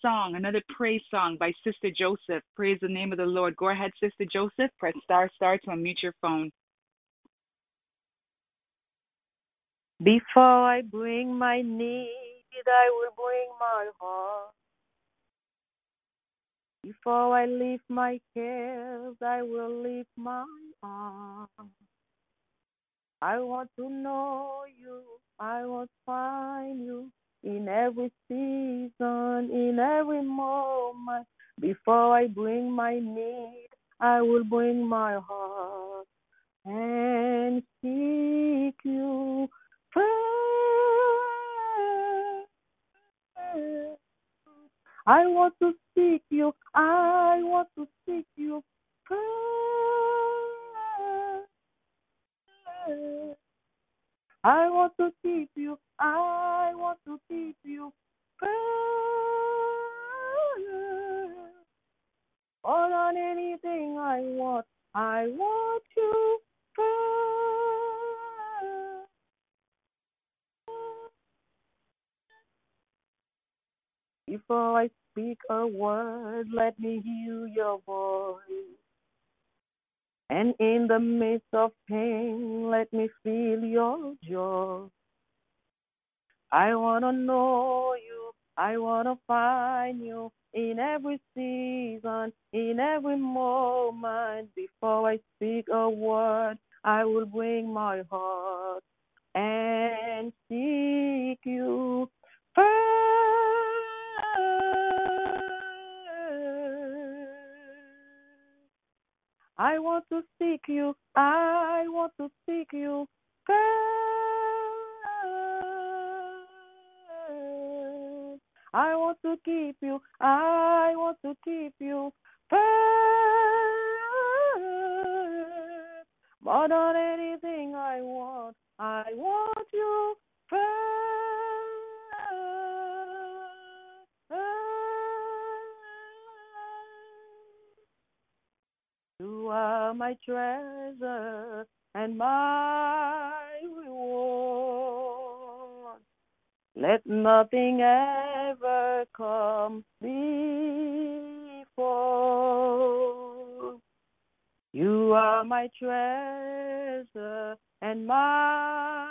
song, another praise song by Sister Joseph. Praise the name of the Lord. Go ahead, Sister Joseph. Press star star to unmute your phone. Before I bring my need, I will bring my heart. Before I leave my cares, I will leave my arms. I want to know you. I want to find you in every season, in every moment. Before I bring my need, I will bring my heart and seek you. I want to seek you. I want to seek you. I want to keep you. I want to keep you first. More than anything I want, I want you first. Before I speak a word, let me hear your voice. And in the midst of pain, let me feel your joy. I want to know you. I want to find you in every season, in every moment. Before I speak a word, I will bring my heart and seek you first. I want to seek you. I want to seek you. I want to keep you. I want to keep you first. More than anything I want, I want you first. Are my treasure and my reward. Let nothing ever come before. You are my treasure and my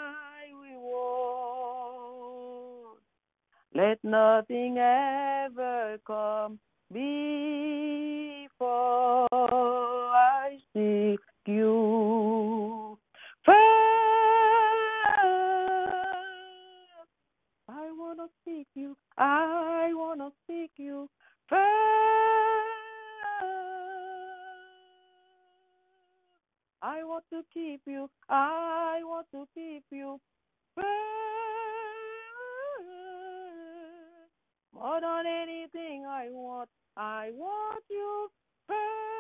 reward. Let nothing ever come before seek you first. I want to seek you. I want to seek you first. I want to keep you. I want to keep you first. More than anything I want, I want you first.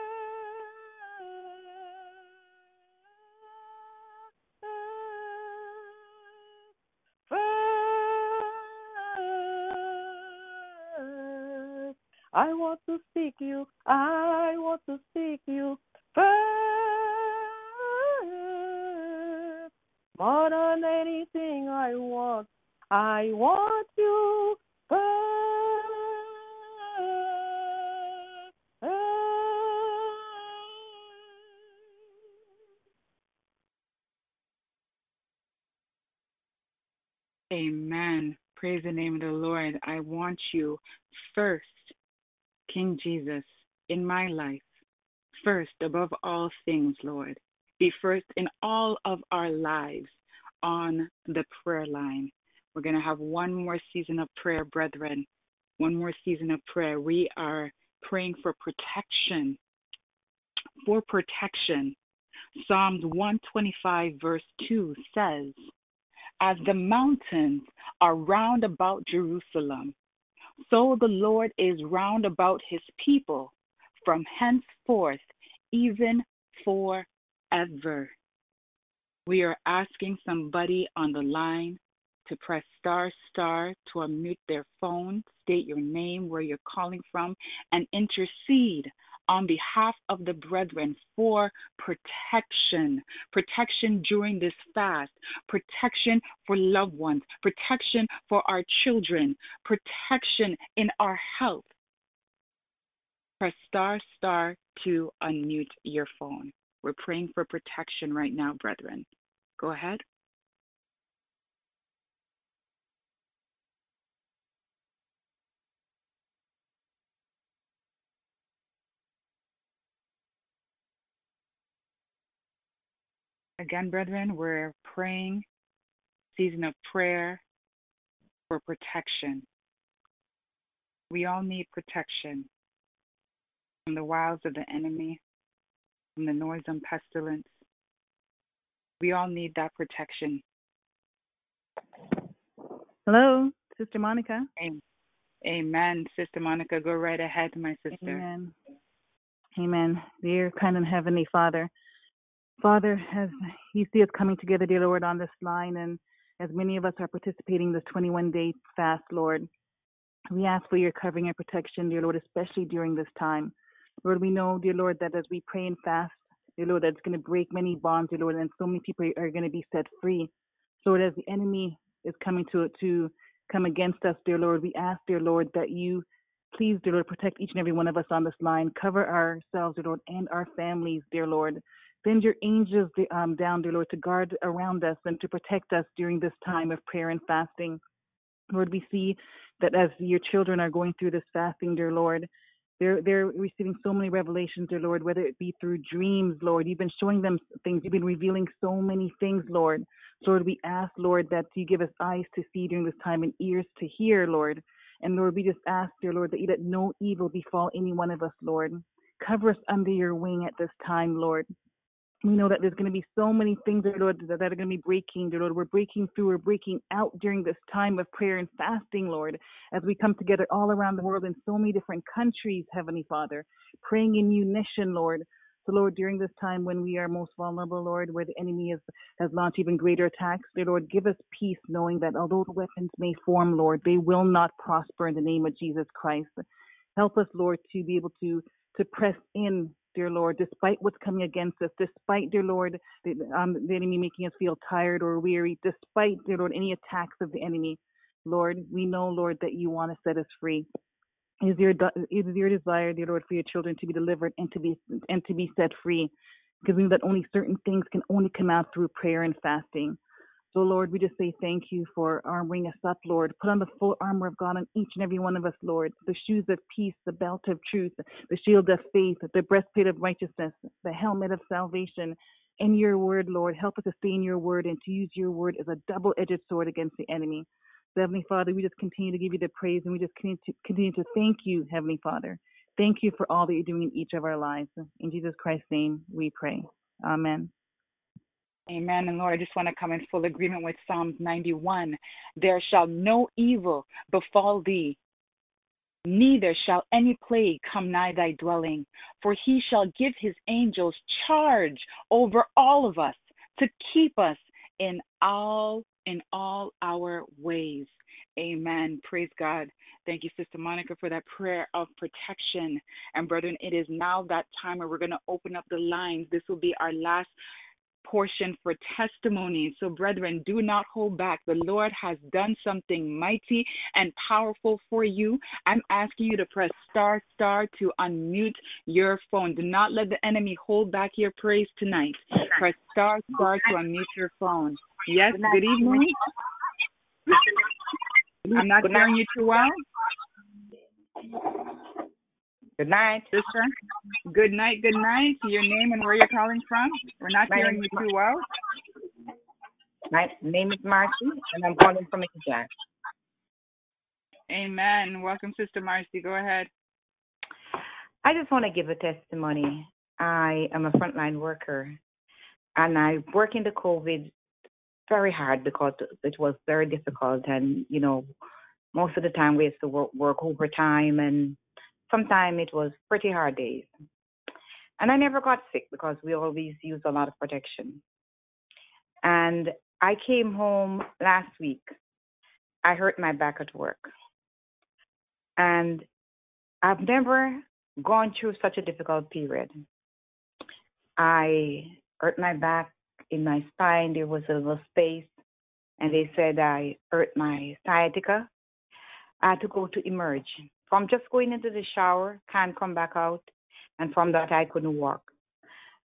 I want to seek you. I want to seek you first. More than anything I want, I want you first. Amen. Praise the name of the Lord. I want you first, King Jesus, in my life, first above all things, Lord. Be first in all of our lives on the prayer line. We're going to have one more season of prayer, brethren. One more season of prayer. We are praying for protection. For protection. Psalms 125, verse 2 says, As the mountains are round about Jerusalem, So the Lord is round about his people from henceforth, even forever. We are asking somebody on the line to press star star to unmute their phone, state your name, where you're calling from, and intercede on behalf of the brethren for protection, protection during this fast, protection for loved ones, protection for our children, protection in our health. Press star star to unmute your phone. We're praying for protection right now, brethren. Go ahead. Again, brethren, we're praying, season of prayer for protection. We all need protection from the wiles of the enemy, from the noise and pestilence. We all need that protection. Hello, Sister Monica. Amen. Sister Monica, go right ahead, my sister. Amen. Amen. Dear kind and heavenly Father, Father, as you see us coming together, dear Lord, on this line, and as many of us are participating in this 21 day fast, Lord, we ask for your covering and protection, dear Lord, especially during this time. Lord, we know, dear Lord, that as we pray and fast, dear Lord, that it's going to break many bonds, dear Lord, and so many people are going to be set free. Lord, as the enemy is coming to to come against us, dear Lord, we ask, dear Lord, that you please, dear Lord, protect each and every one of us on this line. Cover ourselves, dear Lord, and our families, dear Lord. Send your angels um, down, dear Lord, to guard around us and to protect us during this time of prayer and fasting. Lord, we see that as your children are going through this fasting, dear Lord, they're they're receiving so many revelations, dear Lord, whether it be through dreams, Lord. You've been showing them things. You've been revealing so many things, Lord. Lord, we ask, Lord, that you give us eyes to see during this time and ears to hear, Lord. And Lord, we just ask, dear Lord, that you let no evil befall any one of us, Lord. Cover us under your wing at this time, Lord we know that there's going to be so many things, dear Lord, that are going to be breaking, dear Lord. We're breaking through, we're breaking out during this time of prayer and fasting, Lord, as we come together all around the world in so many different countries, Heavenly Father, praying in unison, Lord. So, Lord, during this time when we are most vulnerable, Lord, where the enemy is, has launched even greater attacks, dear Lord, give us peace knowing that although the weapons may form, Lord, they will not prosper in the name of Jesus Christ. Help us, Lord, to be able to to press in dear Lord, despite what's coming against us, despite, dear Lord, the, um, the enemy making us feel tired or weary, despite, dear Lord, any attacks of the enemy. Lord, we know, Lord, that you want to set us free. It is your, it is your desire, dear Lord, for your children to be delivered and to be and to be set free, because we know that only certain things can only come out through prayer and fasting. So, Lord, we just say thank you for armoring us up, Lord. Put on the full armor of God on each and every one of us, Lord. The shoes of peace, the belt of truth, the shield of faith, the breastplate of righteousness, the helmet of salvation. In your word, Lord, help us to stay in your word and to use your word as a double edged sword against the enemy. So, Heavenly Father, we just continue to give you the praise and we just continue to, continue to thank you, Heavenly Father. Thank you for all that you're doing in each of our lives. In Jesus Christ's name, we pray. Amen. Amen. And Lord, I just want to come in full agreement with Psalms 91. There shall no evil befall thee, neither shall any plague come nigh thy dwelling. For he shall give his angels charge over all of us to keep us in all in all our ways. Amen. Praise God. Thank you, Sister Monica, for that prayer of protection. And brethren, it is now that time where we're going to open up the lines. This will be our last portion for testimonies. So, brethren, do not hold back. The Lord has done something mighty and powerful for you. I'm asking you to press star star to unmute your phone. Do not let the enemy hold back your praise tonight. Press star star to unmute your phone. Yes, good evening. I'm not hearing you too well. Good night. Sister. Good night, good night. Your name and where you're calling from. We're not My hearing you too well. My name is Marcy, and I'm calling from Michigan. Amen. Welcome, Sister Marcy. Go ahead. I just want to give a testimony. I am a frontline worker, and I work in the COVID very hard because it was very difficult, and you know, most of the time we used to work, work overtime, and sometimes it was pretty hard days. And I never got sick because we always use a lot of protection. And I came home last week. I hurt my back at work. And I've never gone through such a difficult period. I hurt my back in my spine. There was a little space, and they said I hurt my sciatica. I had to go to emerge. From just going into the shower, can't come back out, and from that I couldn't walk.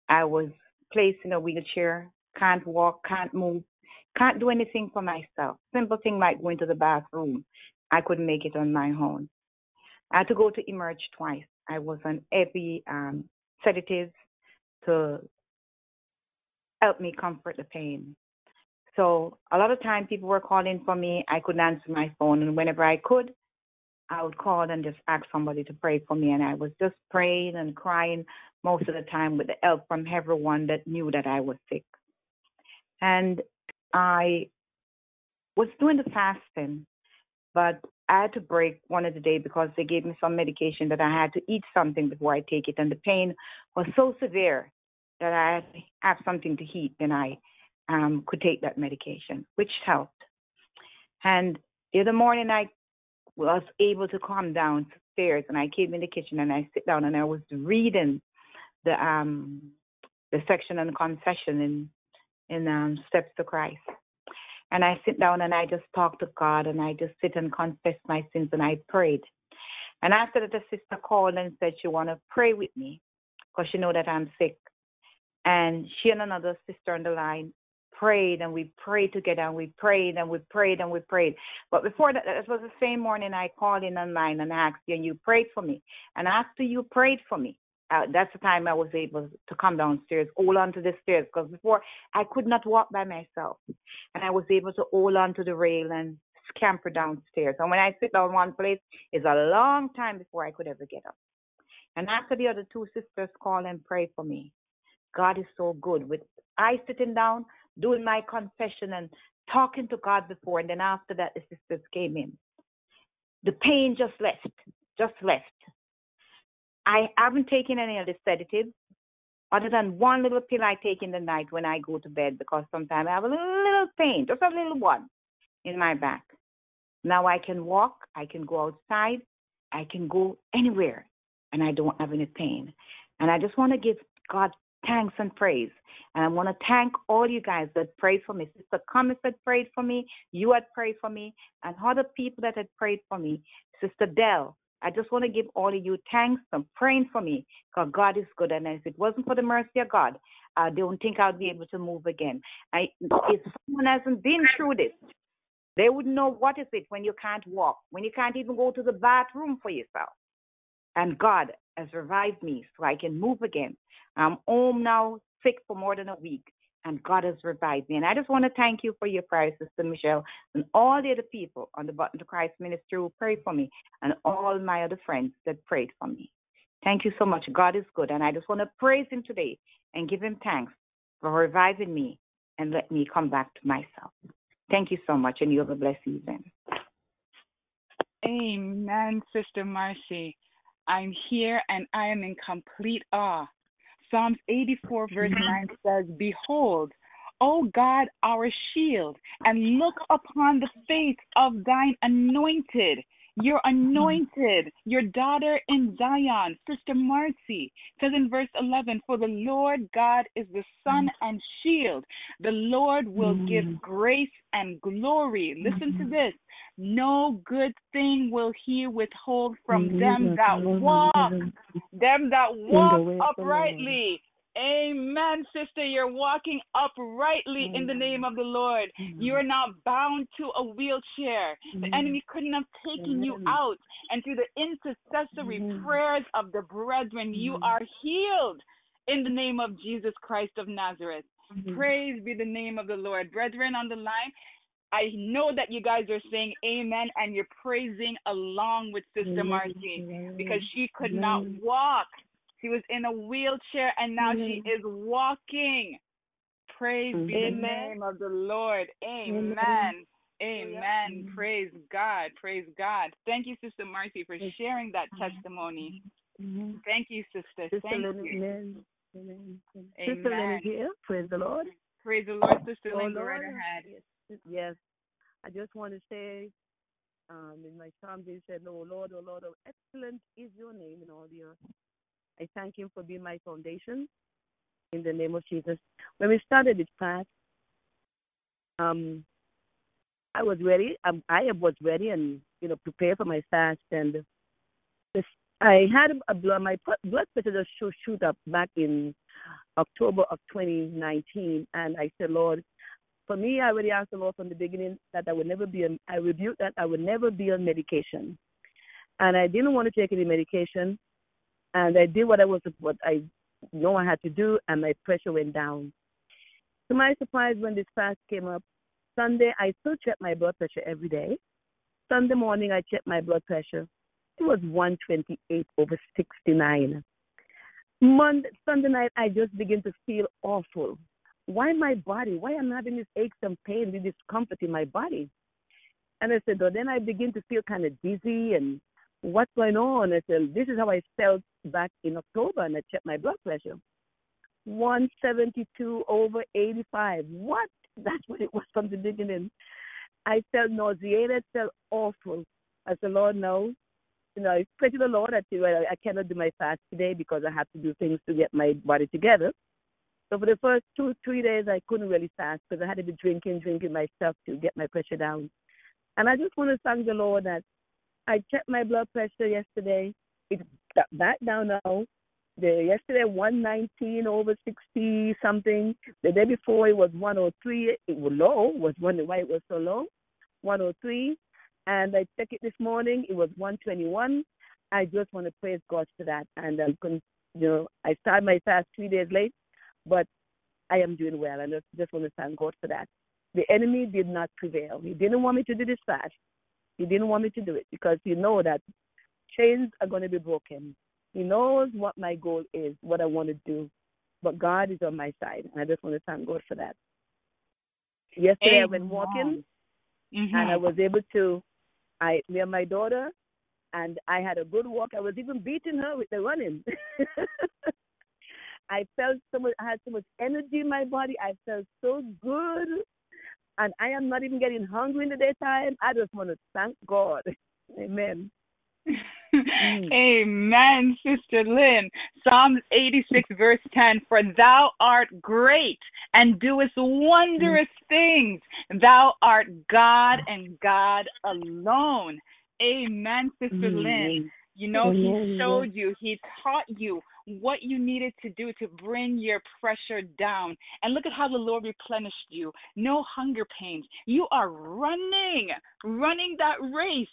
I was placed in a wheelchair, can't walk, can't move, can't do anything for myself. Simple thing like going to the bathroom, I couldn't make it on my own. I had to go to emerge twice. I was on every um, sedatives to help me comfort the pain. So a lot of time people were calling for me. I couldn't answer my phone, and whenever I could, I would call and just ask somebody to pray for me. And I was just praying and crying most of the time with the help from everyone that knew that I was sick. And I was doing the fasting, but I had to break one of the day because they gave me some medication that I had to eat something before I take it, and the pain was so severe that I had to have something to eat, then I um, could take that medication, which helped. And the other morning, I was able to come downstairs, and I came in the kitchen and I sit down and I was reading the um the section on confession in in um, Steps to Christ. And I sit down and I just talk to God and I just sit and confess my sins and I prayed. And after that, the sister called and said she want to pray with me because she know that I'm sick. And she and another sister on the line prayed and we prayed together and we prayed and we prayed and we prayed. But before that, that was the same morning I called in online and asked you and you prayed for me. And after you prayed for me, uh, that's the time I was able to come downstairs, hold on to the stairs, because before I could not walk by myself, and I was able to hold on to the rail and scamper downstairs. And when I sit down one place, it's a long time before I could ever get up. And after the other two sisters call and pray for me, God is so good. With I sitting down, doing my confession and talking to God before, and then after that, the sisters came in. The pain just left, just left. I haven't taken any of the sedatives other than one little pill I take in the night when I go to bed because sometimes I have a little, pain, just a little one in my back. Now I can walk, I can go outside, I can go anywhere, and I don't have any pain. And I just want to give God thanks and praise. And I want to thank all you guys that prayed for me. Sister Cummins that prayed for me, you had prayed for me, and other people that had prayed for me. Sister Dell, I just want to give all of you thanks for praying for me because God is good. And if it wasn't for the mercy of God, I don't think I'd be able to move again. I, if someone hasn't been through this, they wouldn't know what is it when you can't walk, when you can't even go to the bathroom for yourself. And God has revived me so I can move again. I'm home now, sick for more than a week and God has revived me. And I just want to thank you for your prayers, Sister Michelle, and all the other people on the Button to Christ ministry who prayed for me, and all my other friends that prayed for me. Thank you so much. God is good. And I just want to praise Him today and give Him thanks for reviving me and let me come back to myself. Thank you so much, and you have a blessed evening. Amen, Sister Marcy. I'm here and I am in complete awe Psalms 84, verse mm-hmm. 9 says, Behold, O God, our shield, and look upon the face of thine anointed. Your anointed, your daughter in Zion, Sister Marcy, says in verse 11, For the Lord God is the sun and shield. The Lord will give mm. grace and glory. Listen to this. No good thing will he withhold from them that walk, them that walk uprightly. Amen, sister. You're walking uprightly in the name of the Lord. You're not bound to a wheelchair. The enemy couldn't have taken you out. And through the intercessory prayers of the brethren, you are healed in the name of Jesus Christ of Nazareth. Praise be the name of the Lord. Brethren on the line, I know that you guys are saying amen and you're praising along with Sister Marcy because she could not walk. She was in a wheelchair and now she is walking. Praise be the name of the Lord. Amen. Amen. Praise God. Praise God. Thank you, Sister Marcy, for sharing that testimony. Thank you, sister. Sister Thank Lynn, you. Lynn, Lynn, Lynn. Sister Lynn Amen. here. Praise the Lord. Praise the Lord, Sister Oh, Lynn. Go Lord. right ahead. Yes, yes. I just want to say, um, in my Psalms, he said, Oh Lord, oh Lord, oh excellent is your name in all the earth. I thank him for being my foundation in the name of Jesus. When we started this fast, um, I was ready. Um, I was ready and, you know, prepared for my fast. And this, I had a blood, my blood pressure just shoot, shoot up back in October of 2019. And I said, Lord, for me, I already asked the Lord from the beginning that I would never be on, I rebuked that I would never be on medication. And I didn't want to take any medication. And I did what I was, what I know I had to do, and my pressure went down. To my surprise, when this fast came up, Sunday, I still checked my blood pressure every day. Sunday morning, I checked my blood pressure. It was 128 over 69. Monday, Sunday night, I just begin to feel awful. Why my body? Why am I having this aches and pain, this discomfort in my body? And I said, oh, then I begin to feel kind of dizzy and what's going on? I said, this is how I felt back in October, and I checked my blood pressure. 172 over 85. What? That's what it was from the beginning. I felt nauseated, felt awful. I said, Lord, no. You know, I prayed to the Lord. I said, well, I cannot do my fast today because I have to do things to get my body together. So for the first two, three days, I couldn't really fast because I had to be drinking, drinking myself to get my pressure down. And I just want to thank the Lord that I checked my blood pressure yesterday. It's back down now. The yesterday 119 over 60 something. The day before it was 103. It was low. Was wondering why it was so low. 103. And I checked it this morning. It was 121. I just want to praise God for that. And I'm con- you know I started my fast three days late, but I am doing well. And I just, just want to thank God for that. The enemy did not prevail. He didn't want me to do this fast. He didn't want me to do it because he know that chains are going to be broken. He knows what my goal is, what I want to do. But God is on my side, and I just want to thank God for that. Yesterday I went walking, Mhm. and I was able to. I me and my daughter, and I had a good walk. I was even beating her with the running. I felt so much. I had so much energy in my body. I felt so good, and I am not even getting hungry in the daytime. I just want to thank God. Amen. Mm. Amen, Sister Lynn. Psalms 86, verse 10 For thou art great and doest wondrous mm. things. Thou art God and God alone. Amen, Sister mm, Lynn. You know, He showed you, He taught you what you needed to do to bring your pressure down. And look at how the Lord replenished you. No hunger pains. You are running, running that race.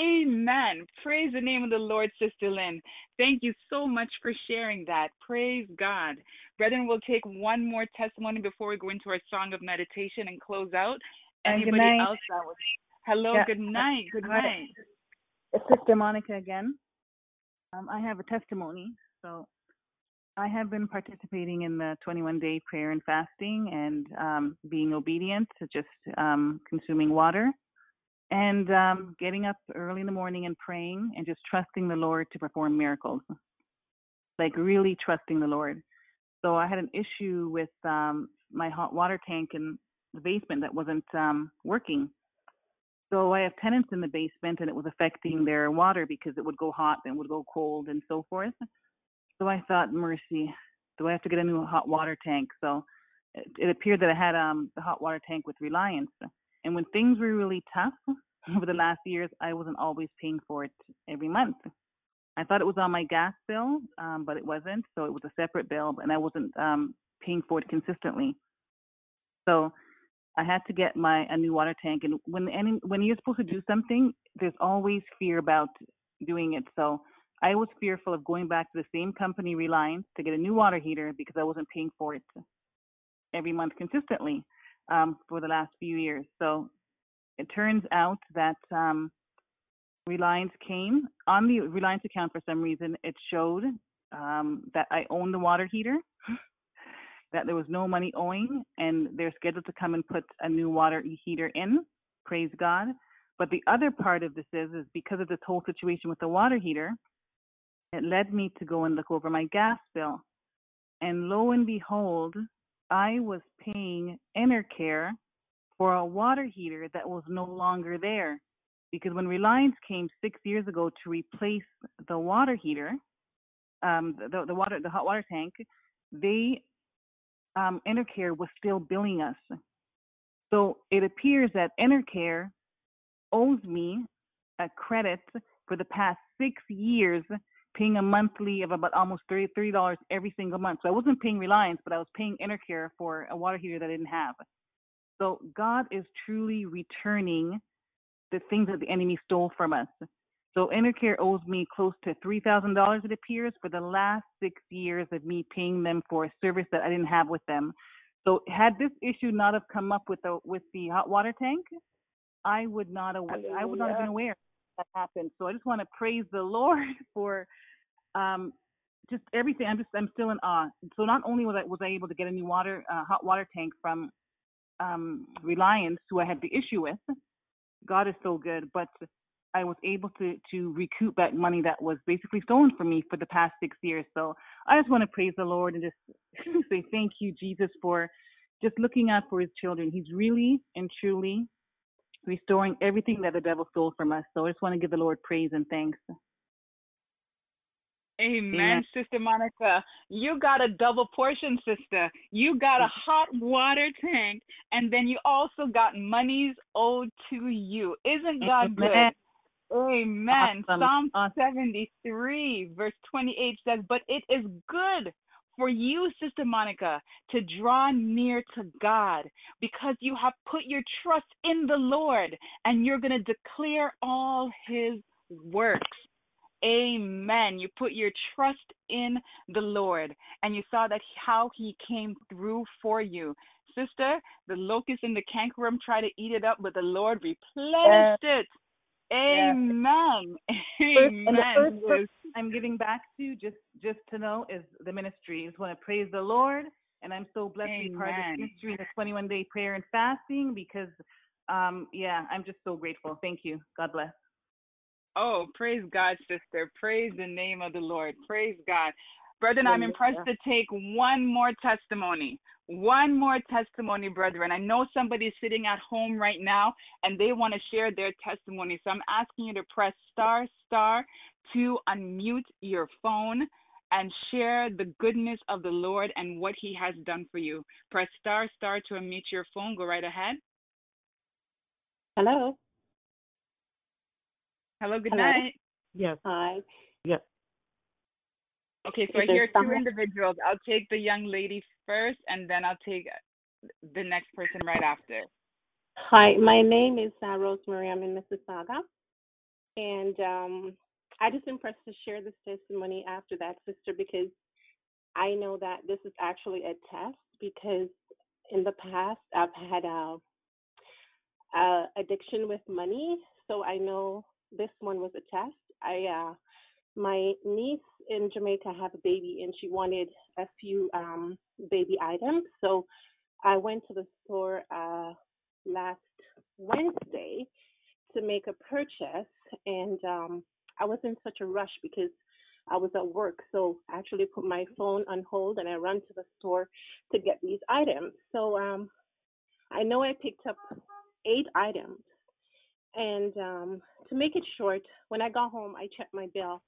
Amen. Praise the name of the Lord, Sister Lynn. Thank you so much for sharing that. Praise God. Brethren, we'll take one more testimony before we go into our song of meditation and close out. Anybody else that was Hello, Yeah. good night. Good night. It's Sister Monica again. Um, I have a testimony. So I have been participating in the 21 day prayer and fasting and um, being obedient to just um, consuming water and um, getting up early in the morning and praying and just trusting the Lord to perform miracles. Like really trusting the Lord. So I had an issue with um, my hot water tank in the basement that wasn't um, working. So I have tenants in the basement, and it was affecting their water because it would go hot and would go cold and so forth. So I thought, mercy, do I have to get a new hot water tank? So it, it appeared that I had um, the hot water tank with Reliance. And when things were really tough over the last years, I wasn't always paying for it every month. I thought it was on my gas bill, um, but it wasn't. So it was a separate bill, and I wasn't um, paying for it consistently. So I had to get my a new water tank. And when any when you're supposed to do something, there's always fear about doing it. So I was fearful of going back to the same company, Reliance, to get a new water heater because I wasn't paying for it every month consistently um, for the last few years. So it turns out that um, Reliance came on the Reliance account for some reason. It showed um, that I own the water heater, that there was no money owing, and they're scheduled to come and put a new water heater in praise God. But the other part of this is, is because of this whole situation with the water heater, it led me to go and look over my gas bill. And lo and behold, I was paying Enercare for a water heater that was no longer there. Because when Reliance came six years ago to replace the water heater, um, the, the water, the hot water tank, they, um, Enercare was still billing us. So it appears that Enercare owes me a credit for the past six years, paying a monthly of about almost thirty thirty dollars every single month. So I wasn't paying Reliance, but I was paying Enercare for a water heater that I didn't have. So God is truly returning the things that the enemy stole from us. So Enercare owes me close to three thousand dollars, it appears, for the last six years of me paying them for a service that I didn't have with them. So had this issue not have come up with the with the hot water tank, I would not have I would not have been aware that happened. So I just want to praise the Lord for um just everything. I'm just I'm still in awe. So not only was I was I able to get a new water uh, hot water tank from um Reliance, who I had the issue with, God is so good, but I was able to to recoup that money that was basically stolen from me for the past six years. So I just want to praise the Lord and just say thank you, Jesus, for just looking out for His children. He's really and truly restoring everything that the devil stole from us. So I just want to give the Lord praise and thanks. Amen, Amen. Sister Monica. You got a double portion, sister. You got a hot water tank, and then you also got monies owed to you. Isn't God good? Amen. Amen. Awesome. Psalm 73, verse 28 says, But it is good for you, Sister Monica, to draw near to God because you have put your trust in the Lord and you're going to declare all his works. Amen. You put your trust in the Lord and you saw that how he came through for you. Sister, the locust and the cankerworm tried to eat it up, but the Lord replenished it. Yes. Amen. First, and the first Amen. person I'm giving back to just just to know is the ministry. I just want to praise the Lord, and I'm so blessed to be part of Amen. this ministry, the 21 day prayer and fasting, because um yeah, I'm just so grateful. Thank you. God bless. Oh, praise God, sister. Praise the name of the Lord. Praise God. Brethren, I'm impressed to take one more testimony. One more testimony, brethren. I know somebody's sitting at home right now and they want to share their testimony. So I'm asking you to press star, star to unmute your phone and share the goodness of the Lord and what he has done for you. Press star, star to unmute your phone. Go right ahead. Hello. Hello, good Hello. night. Yes. Hi. Yes. Okay, so Is I there hear two someone- individuals. I'll take the young lady first, and then I'll take the next person right after. Hi, my name is uh, Rosemary. I'm in Mississauga, and um, I just impressed to share this testimony after that, sister, because I know that this is actually a test. Because in the past, I've had a, a addiction with money, so I know this one was a test. I uh, my niece in Jamaica have a baby, and she wanted a few um, baby items, so I went to the store uh, last Wednesday to make a purchase, and um, I was in such a rush because I was at work. So I actually put my phone on hold and I ran to the store to get these items. So um, I know I picked up eight items, and um, to make it short, when I got home, I checked my bill,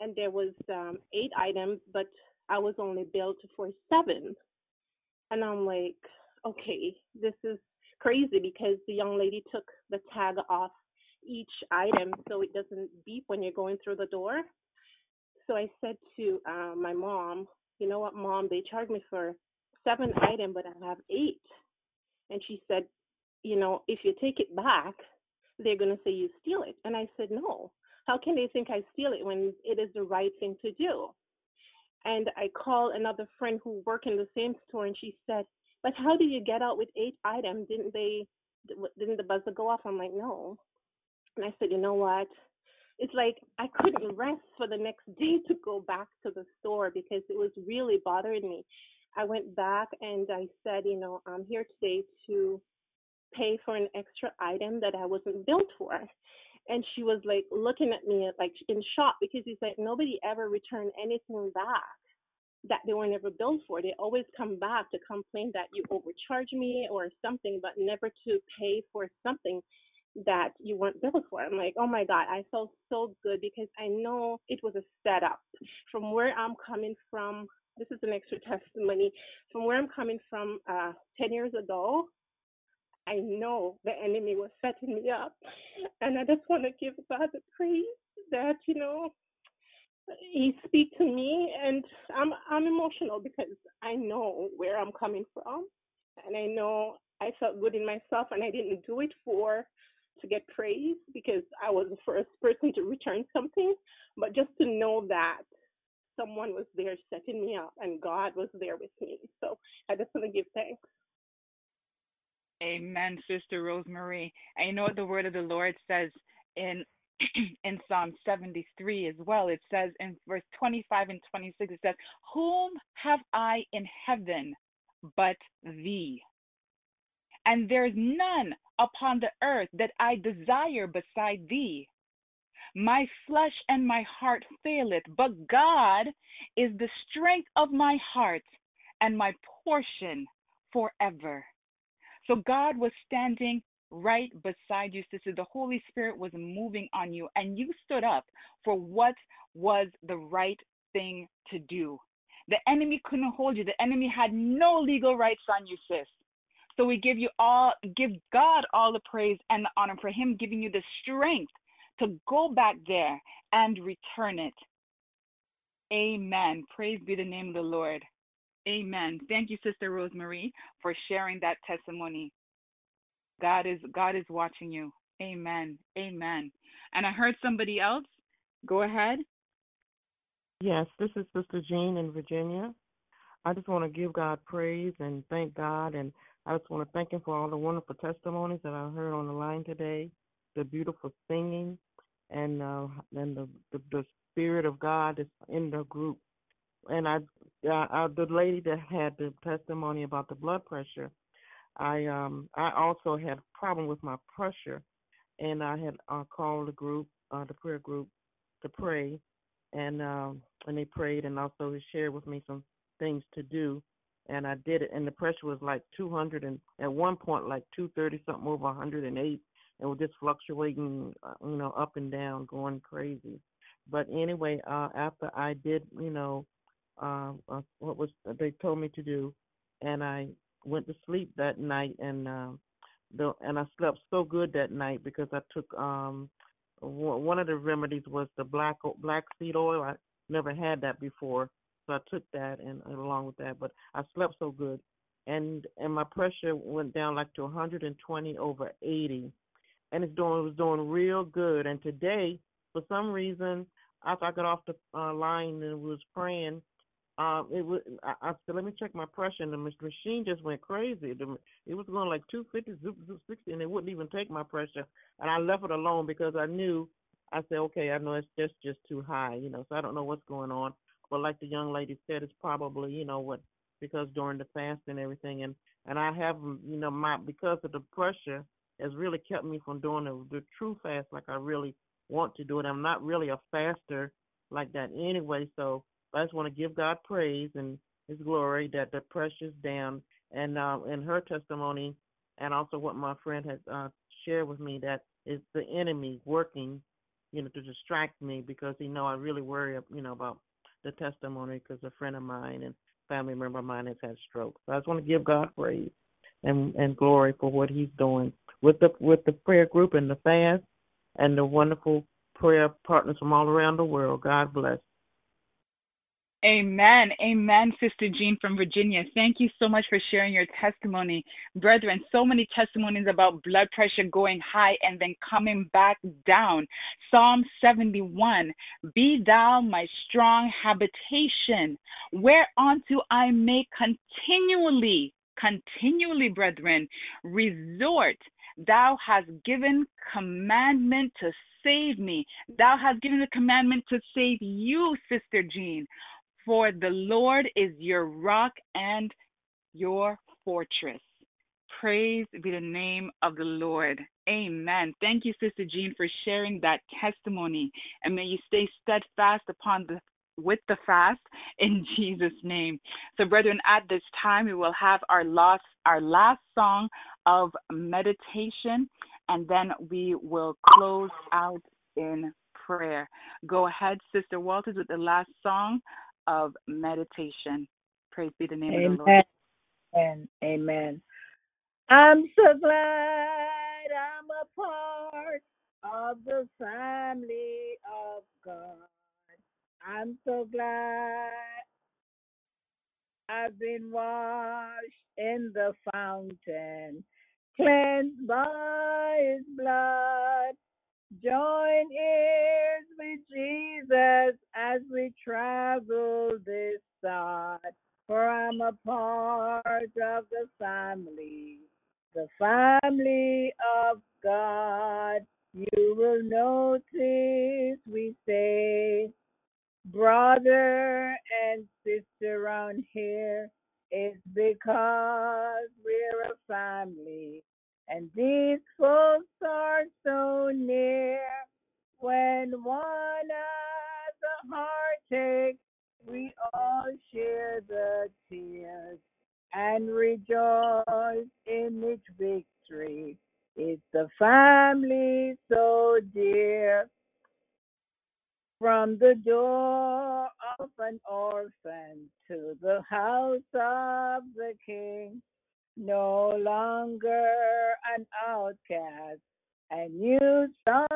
and there was um, eight items, but I was only billed for seven. And I'm like, okay, this is crazy because the young lady took the tag off each item so it doesn't beep when you're going through the door. So I said to uh, my mom, you know what, mom, they charged me for seven items, but I have eight. And she said, you know, if you take it back, they're going to say you steal it. And I said, no. How can they think I steal it when it is the right thing to do? And I called another friend who worked in the same store, and she said, "But how did you get out with eight items? Didn't they? Didn't the buzzer go off?" I'm like, "No." And I said, "You know what? It's like I couldn't rest for the next day to go back to the store because it was really bothering me. I went back and I said, you know, I'm here today to pay for an extra item that I wasn't billed for. And she was like looking at me like in shock because he's like, nobody ever returned anything back that they were never billed for. They always come back to complain that you overcharge me or something, but never to pay for something that you weren't billed for. I'm like, oh my God, I felt so good because I know it was a setup. From where I'm coming from, this is an extra testimony. From where I'm coming from uh, 10 years ago, I know the enemy was setting me up. And I just want to give God the praise that, you know, he speak to me and I'm I'm emotional because I know where I'm coming from and I know I felt good in myself and I didn't do it for to get praise because I was the first person to return something, but just to know that someone was there setting me up and God was there with me. So I just want to give thanks. Amen, Sister Rosemary. I know what the word of the Lord says in in Psalm 73 as well. It says in verse 25 and 26, it says, Whom have I in heaven but thee? And there's none upon the earth that I desire beside thee. My flesh and my heart faileth, but God is the strength of my heart and my portion forever. So God was standing right beside you, sister. The Holy Spirit was moving on you, and you stood up for what was the right thing to do. The enemy couldn't hold you. The enemy had no legal rights on you, sis. So we give you all, give God all the praise and the honor for Him giving you the strength to go back there and return it. Amen. Praise be the name of the Lord. Amen. Thank you, Sister Rosemary, for sharing that testimony. God is God is watching you. Amen. Amen. And I heard somebody else. Go ahead. Yes, this is Sister Jean in Virginia. I just want to give God praise and thank God, and I just want to thank Him for all the wonderful testimonies that I heard on the line today, the beautiful singing, and uh, and the, the the spirit of God is in the group. And I, the lady that had the testimony about the blood pressure, I um I also had a problem with my pressure, and I had uh, called the group, uh, the prayer group, to pray, and um and they prayed and also they shared with me some things to do, and I did it, and the pressure was like 200 and at one point like 230 something over 108, and was just fluctuating, uh, you know, up and down, going crazy. But anyway, uh after I did, you know, uh, uh what was they told me to do, and I went to sleep that night and um the and I slept so good that night because I took um one of the remedies was the black black seed oil. I never had that before, so I took that and, and along with that. But I slept so good, and and my pressure went down like to 120 over 80, and it's doing it was doing real good. And today, for some reason, after I got off the uh, line and was praying, um, it was. I, I said, let me check my pressure, and the machine just went crazy. The, it was going like 250, 260, and it wouldn't even take my pressure. And I left it alone because I knew. I said, okay, I know it's just just too high, you know. So I don't know what's going on. But like the young lady said, it's probably you know what because during the fast and everything, and and I have you know my because of the pressure has really kept me from doing the, the true fast like I really want to do it. I'm not really a faster like that anyway, so I just want to give God praise and His glory that the pressure's down. And uh, in her testimony, and also what my friend has uh, shared with me, that is the enemy working, you know, to distract me because he know I really worry, you know, about the testimony because a friend of mine and family member of mine has had stroke. So I just want to give God praise and and glory for what He's doing with the with the prayer group and the fast and the wonderful prayer partners from all around the world. God bless. Amen. Amen, Sister Jean from Virginia. Thank you so much for sharing your testimony. Brethren, so many testimonies about blood pressure going high and then coming back down. Psalm 71 Be thou my strong habitation, whereunto I may continually, continually, brethren, resort. Thou hast given commandment to save me. Thou hast given the commandment to save you, Sister Jean. For the Lord is your rock and your fortress. Praise be the name of the Lord. Amen. Thank you, Sister Jean, for sharing that testimony. And may you stay steadfast upon the with the fast in Jesus' name. So, brethren, at this time we will have our last our last song of meditation, and then we will close out in prayer. Go ahead, Sister Walters, with the last song of meditation. Praise be the name Amen. of the Lord. Amen. Amen. I'm so glad I'm a part of the family of God. I'm so glad I've been washed in the fountain, cleansed by his blood. Join ears with Jesus as we travel this side, for I'm a part of the family, the family of God. You will notice we say, brother and sister around here. It's because we're a family. And these folks are so near. When one has a heartache, we all share the tears and rejoice in each victory. It's the family so dear. From the door of an orphan to the house of the king, no longer an outcast. A new song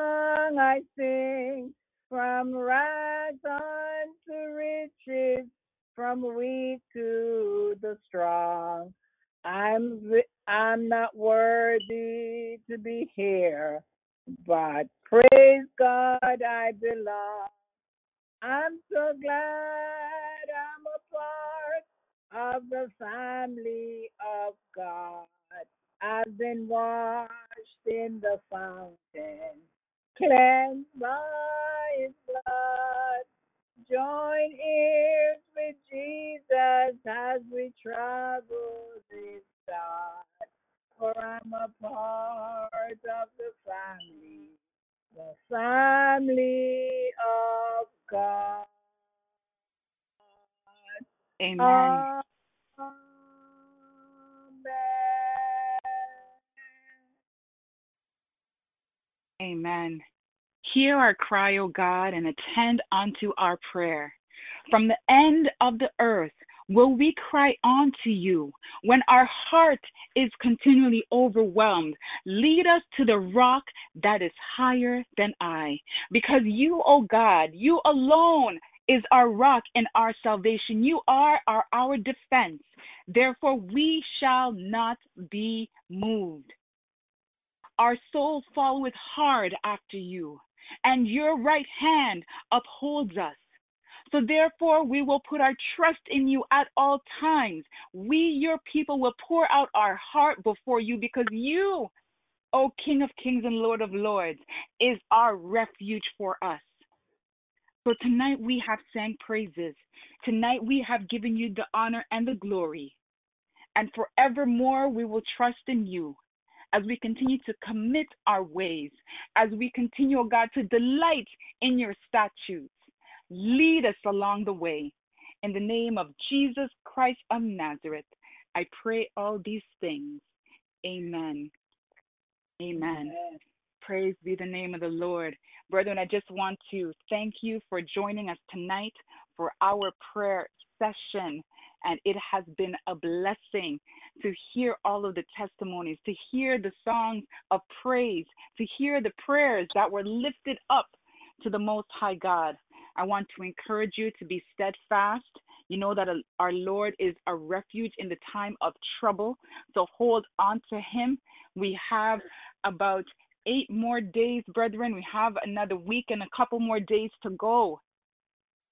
I sing, from rags on to riches, from weak to the strong. I'm I'm not worthy to be here, but praise God I belong. I'm so glad I'm a part of the family of God. I've been washed in the fountain, cleansed by his blood. Join ears with Jesus as we travel this side. For I'm a part of the family, the family of God. Amen. Amen. Hear our cry, O God, and attend unto our prayer. From the end of the earth will we cry unto you when our heart is continually overwhelmed. Lead us to the rock that is higher than I. Because you, O God, you alone is our rock and our salvation. You are our, our defense. Therefore, we shall not be moved. Our soul followeth hard after you, and your right hand upholds us. So therefore, we will put our trust in you at all times. We, your people, will pour out our heart before you because you, O King of kings and Lord of lords, is our refuge for us. So tonight we have sang praises. Tonight we have given you the honor and the glory. And forevermore we will trust in you as we continue to commit our ways, as we continue, oh God, to delight in your statutes. Lead us along the way. In the name of Jesus Christ of Nazareth, I pray all these things. Amen. Amen. Praise be the name of the Lord. Brethren, I just want to thank you for joining us tonight for our prayer session. And it has been a blessing to hear all of the testimonies, to hear the songs of praise, to hear the prayers that were lifted up to the Most High God. I want to encourage you to be steadfast. You know that uh, our Lord is a refuge in the time of trouble. So hold on to Him. We have about eight more days, brethren. We have another week and a couple more days to go.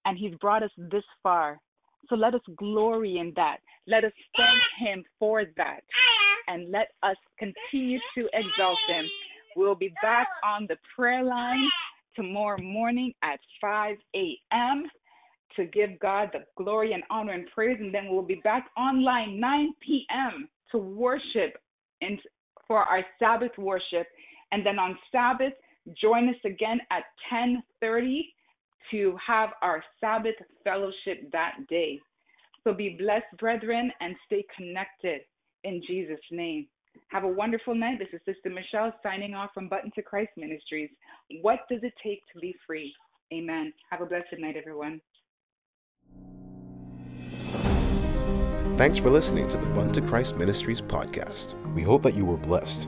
And He's brought us this far. So let us glory in that. Let us thank Him for that. And let us continue to exalt Him. We'll be back on the prayer line tomorrow morning at 5 a.m. to give God the glory and honor and praise. And then we'll be back online 9 p.m. to worship in, for our Sabbath worship. And then on Sabbath, join us again at 10:30 to have our Sabbath fellowship that day. So be blessed, brethren, and stay connected in Jesus' name. Have a wonderful night. This is Sister Michelle signing off from Button to Christ Ministries. What does it take to be free? Amen. Have a blessed night, everyone. Thanks for listening to the Bun to Christ Ministries podcast. We hope that you were blessed.